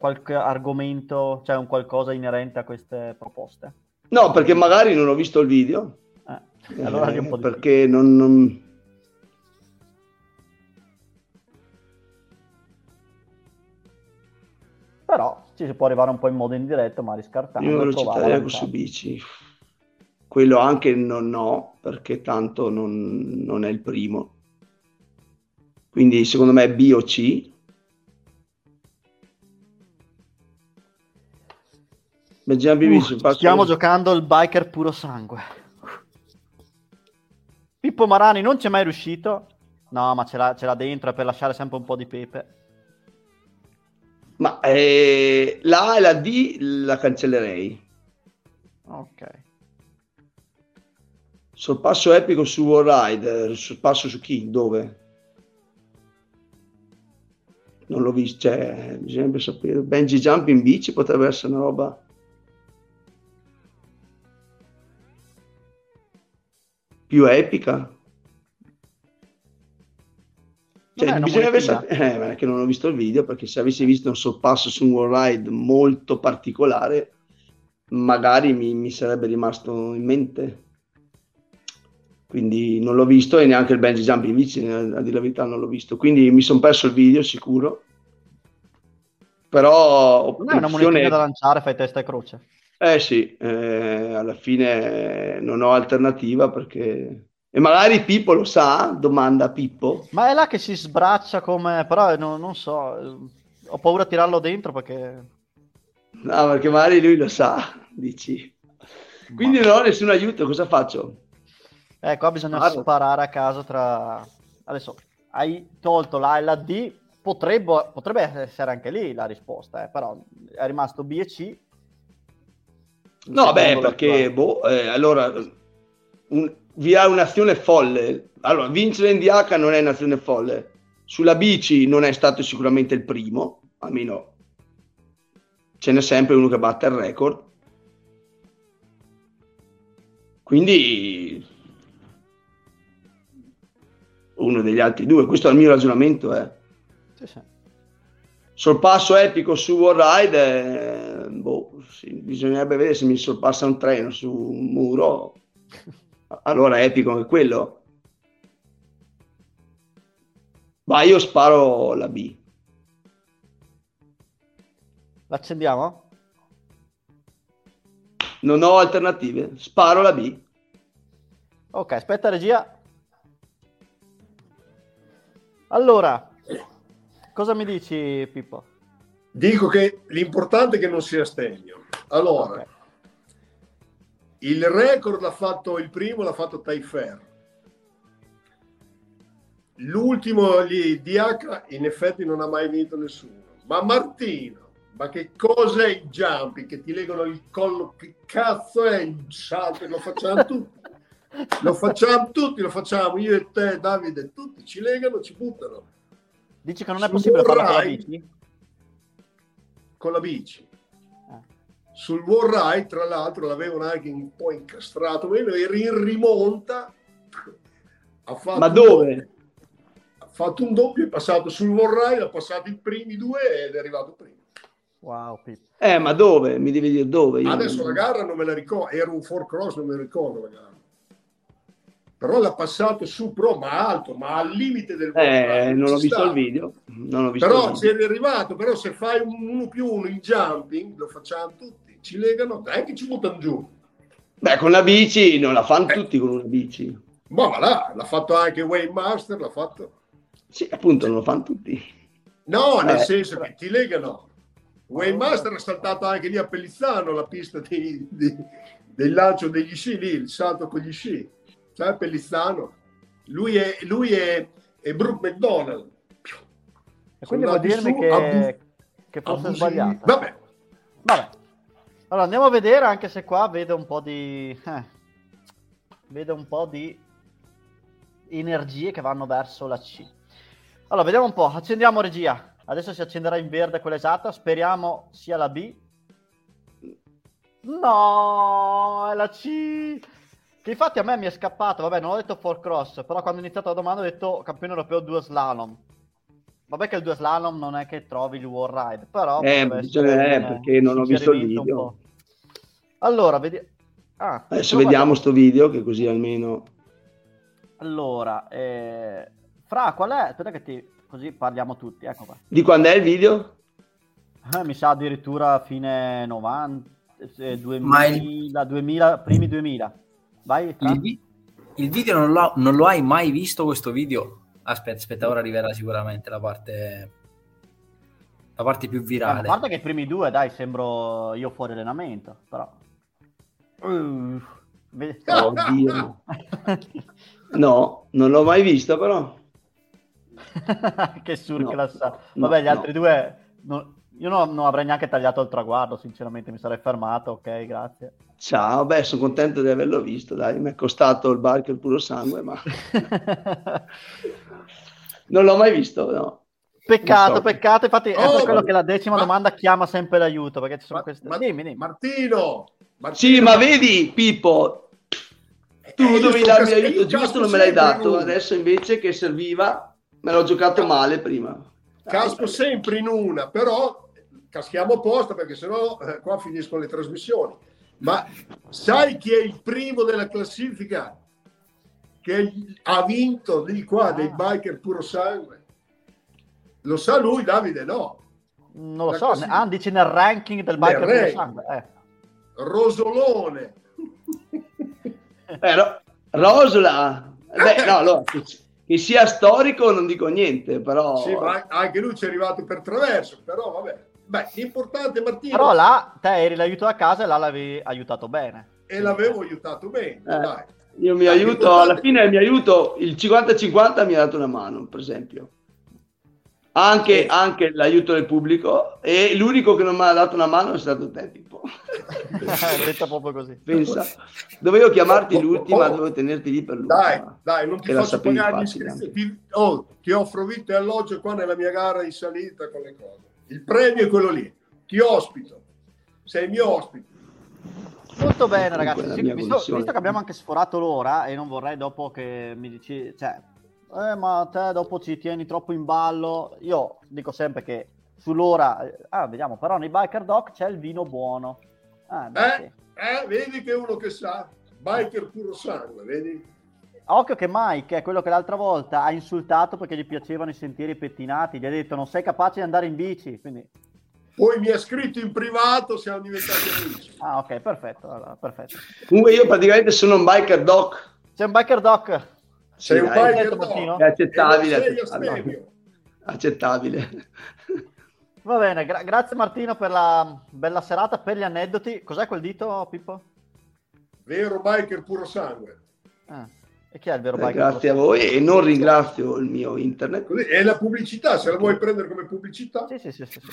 qualche argomento, cioè un qualcosa inerente a queste proposte? no, perché magari non ho visto il video. Eh, allora eh, perché non, non- Però ci si può arrivare un po' in modo indiretto, ma riscartando. E velocità su bici. Quello anche non no, perché tanto non, non è il primo. Quindi secondo me B o C. Benjamin Uh, passo- stiamo giocando il biker puro sangue. Pippo Marani non c'è mai riuscito. No, ma ce l'ha, ce l'ha dentro per lasciare sempre un po' di pepe. Ma eh, la A e la D la cancellerei. Ok. Sorpasso epico su Wall Rider, sorpasso su chi? Dove? Non l'ho visto, cioè, bisognerebbe sapere. Benji Jump in bici potrebbe essere una roba... più epica. Cioè, una bisognerebbe monetina? sapere, eh, che non ho visto il video perché se avessi visto un sorpasso su un wall ride molto particolare, magari mi, mi sarebbe rimasto in mente. Quindi non l'ho visto e neanche il bungee jump in bici, a dire la verità non l'ho visto. Quindi mi sono perso il video sicuro. Però Non è una monetina da lanciare, fai testa e croce. Eh sì, eh, alla fine non ho alternativa perché... E magari Pippo lo sa, domanda a Pippo. Ma è là che si sbraccia come... Però no- non so, ho paura a tirarlo dentro perché... No, perché magari lui lo sa, dici. Quindi non ho nessun aiuto, cosa faccio? Eh, qua bisogna Sparo. sparare a caso tra... Adesso, hai tolto la e la D, potrebbe, potrebbe essere anche lì la risposta, eh, però è rimasto B e C. No, beh, perché, boh, eh, allora, un, vi ha un'azione folle. Allora, vincere in DH non è un'azione folle. Sulla bici non è stato sicuramente il primo, almeno ce n'è sempre uno che batte il record. Quindi uno degli altri due, questo è il mio ragionamento. Eh. Sì, sì. Sorpasso epico su Warride, eh, sì, bisognerebbe vedere se mi sorpassa un treno su un muro, allora è epico anche quello. Ma io sparo la B. L'accendiamo? Non ho alternative, sparo la B. Ok, aspetta regia. Allora, cosa mi dici Pippo? Dico che l'importante è che non sia stegno. Allora, Ok. il record l'ha fatto il primo, l'ha fatto Taifer. L'ultimo lì, DH, in effetti non ha mai vinto nessuno. Ma Martino, ma che cos'è il jumping? Che ti legano il collo? Che cazzo è il salto? Lo facciamo tutti. Lo facciamo tutti, lo facciamo io e te, Davide, tutti ci legano, ci buttano Dici che non è Su possibile farlo con la bici? Con la bici. Eh. Sul wall ride, tra l'altro, l'avevano anche un po' incastrato, ma io ero in rimonta. Ha fatto Ma dove? Ha fatto un doppio, è passato sul wall ride, ha passato i primi due ed è arrivato primo. Wow, Pippo. Eh, ma dove? Mi devi dire dove? Io Adesso non- la gara non me la ricordo, era un four cross, non me la ricordo la gara. Però l'ha passato su pro, ma alto, ma al limite del Eh, non ho visto sta. il video. Non ho visto Però video. eri arrivato, però se fai un 1 più 1 in jumping, lo facciamo tutti, ci legano, dai che ci buttano giù. Beh, con la bici non la fanno Eh. tutti con una bici. Ma va là, l'ha fatto anche Wayne Master, l'ha fatto. Sì, appunto, non lo fanno tutti. No, nel Eh. senso che ti legano. Wayne Master ha saltato anche lì a Pellizzano la pista di- di- del lancio degli sci lì, il salto con gli sci. Sai Pellizzano? Lui è, lui è, è Brooke McDonald. E quindi vuol dirmi che, abu- che forse abusi- sbagliata. Vabbè, Vabbè. Allora andiamo a vedere, anche se qua vedo un po' di... eh, vedo un po' di energie che vanno verso la C. Allora, vediamo un po'. Accendiamo regia. Adesso si accenderà in verde quella esatta. Speriamo sia la B. No, è la C. Che infatti a me mi è scappato. Vabbè, non ho detto for cross, però quando ho iniziato la domanda ho detto campione europeo 2 slalom. Vabbè che il 2 slalom non è che trovi il wall ride, però... Eh, essere eh, perché non ho visto il video. po'. Allora, vediamo... Ah, Adesso vediamo guardiamo. sto video che così almeno... Allora, eh... Fra, qual è? Aspetta che ti... Così parliamo tutti, ecco qua. Di quando è il video? Eh, mi sa addirittura fine 90, eh, 2000, Ma il- 2000, primi 2000. Vai. Il, vi- il video non lo, non lo hai mai visto questo video? Aspetta, aspetta, ora arriverà sicuramente la parte la parte più Eh, virale. a parte che i primi due, dai, sembro io fuori allenamento, però... Uh, Oddio. [laughs] No, non l'ho mai visto però. che surclass. No, Vabbè, gli no. altri due... non- io non, non avrei neanche tagliato il traguardo, sinceramente, mi sarei fermato, ok, grazie. Ciao, beh, sono contento di averlo visto, dai, mi è costato il barco il puro sangue, ma [laughs] non l'ho mai visto, no. Peccato, so. peccato, infatti è Oh, per quello ma- che la decima ma- domanda chiama sempre l'aiuto, perché ci sono Ma- queste... ma- dimmi, dimmi. Martino, Martino, Sì, ma vedi, Pippo, tu Eh, dovevi darmi l'aiuto giusto, non me l'hai in dato, uno. adesso invece che serviva, me l'ho giocato male prima. Casco sempre in una, però caschiamo apposta perché sennò eh, qua finiscono le trasmissioni. Ma sai chi è il primo della classifica che ha vinto di qua dei Ah. biker puro sangue? Lo sa lui, Davide? No. Non lo La so, classifica- ah, dici nel ranking del biker puro sangue, eh. Rosolone. [laughs] Eh, Ro- Rosola, beh, [laughs] no, allora, che, che sia storico non dico niente, però... Sì, ma anche lui ci è arrivato per traverso, però vabbè. Beh, l'importante Martino Però là te eri l'aiuto da casa e là l'avevi aiutato bene. e l'avevo aiutato bene, Eh. dai. Io mi aiuto, alla fine mi aiuto, il 50-50 mi ha dato una mano, per esempio. Anche, anche l'aiuto del pubblico e l'unico che non mi ha dato una mano è stato te, Pippo. [laughs] [laughs] Detta proprio così. Pensa, dovevo chiamarti l'ultima, dovevo tenerti lì per l'ultima. Dai, dai, non ti la faccio pagare gli iscrizioni. Ti, oh, ti offro vitto e alloggio qua nella mia gara in salita con le cose. Il premio è quello lì. Ti ospito. Sei mio ospite. Molto bene, ragazzi. Sì, visto, visto che abbiamo anche sforato l'ora e non vorrei dopo che mi dici, cioè, eh, ma te dopo ci tieni troppo in ballo. Io dico sempre che sull'ora, eh, ah, vediamo, però nei biker doc c'è il vino buono. Ah, beh, Eh? sì. Eh, vedi che è uno che sa. Biker puro sangue, vedi? Occhio che Mike è quello che l'altra volta ha insultato perché gli piacevano i sentieri pettinati, gli ha detto non sei capace di andare in bici, quindi... Poi mi ha scritto in privato, siamo diventati amici. Ah, ok, perfetto, allora, perfetto. Comunque io praticamente sono un biker doc, C'è un biker doc. Sei Sì, un dai. biker? Martino? è accettabile, sei accettabile. accettabile. Va bene, gra- grazie Martino per la bella serata, per gli aneddoti. Cos'è quel dito, Pippo? Vero biker puro sangue. Ah, e chi è il vero Eh, grazie a voi e non ringrazio il mio internet. È la pubblicità, se la vuoi prendere come pubblicità. Sì, sì, sì, sì, sì.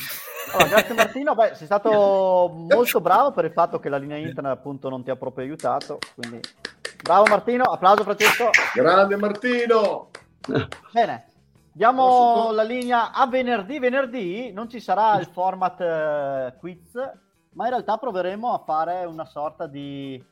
Allora, grazie Martino, beh, sei stato molto bravo per il fatto che la linea internet appunto non ti ha proprio aiutato, quindi bravo Martino, applauso Francesco. Grande Martino! Bene, diamo la linea a venerdì. Venerdì non ci sarà il format eh, quiz, ma in realtà proveremo a fare una sorta di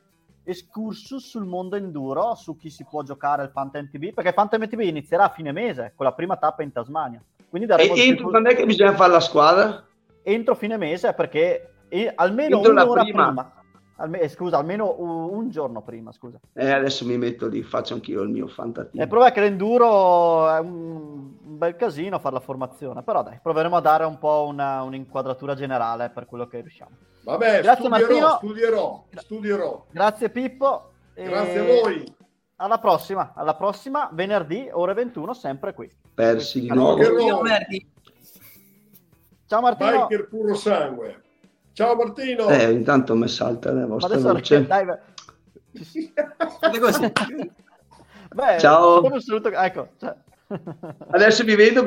excursus sul mondo enduro, su chi si può giocare al Fanta MTB, perché Fanta MTB inizierà a fine mese con la prima tappa in Tasmania. Quindi E daremo entro quando è che bisogna fare la squadra? entro fine mese perché almeno Entro un'ora prima. prima. Alme- eh, scusa, almeno un, un giorno prima, scusa. Eh, adesso mi metto lì, faccio anch'io il mio fantatino. Il problema è che l'enduro è un, un bel casino fare la formazione, però dai, proveremo a dare un po' una, un'inquadratura generale per quello che riusciamo. Vabbè, Grazie, studierò, Martino. studierò, studierò. Grazie Pippo. e Grazie a voi. Alla prossima, alla prossima, venerdì, ore 21, sempre qui. Persi di nuovo. Ciao Martino. Biker puro sangue. Ciao Martino. Eh, intanto mi salta la vostra adesso voce. dai, beh. Fate così. [laughs] Beh, Ciao. saluto- Ecco, cioè. Adesso vi vedo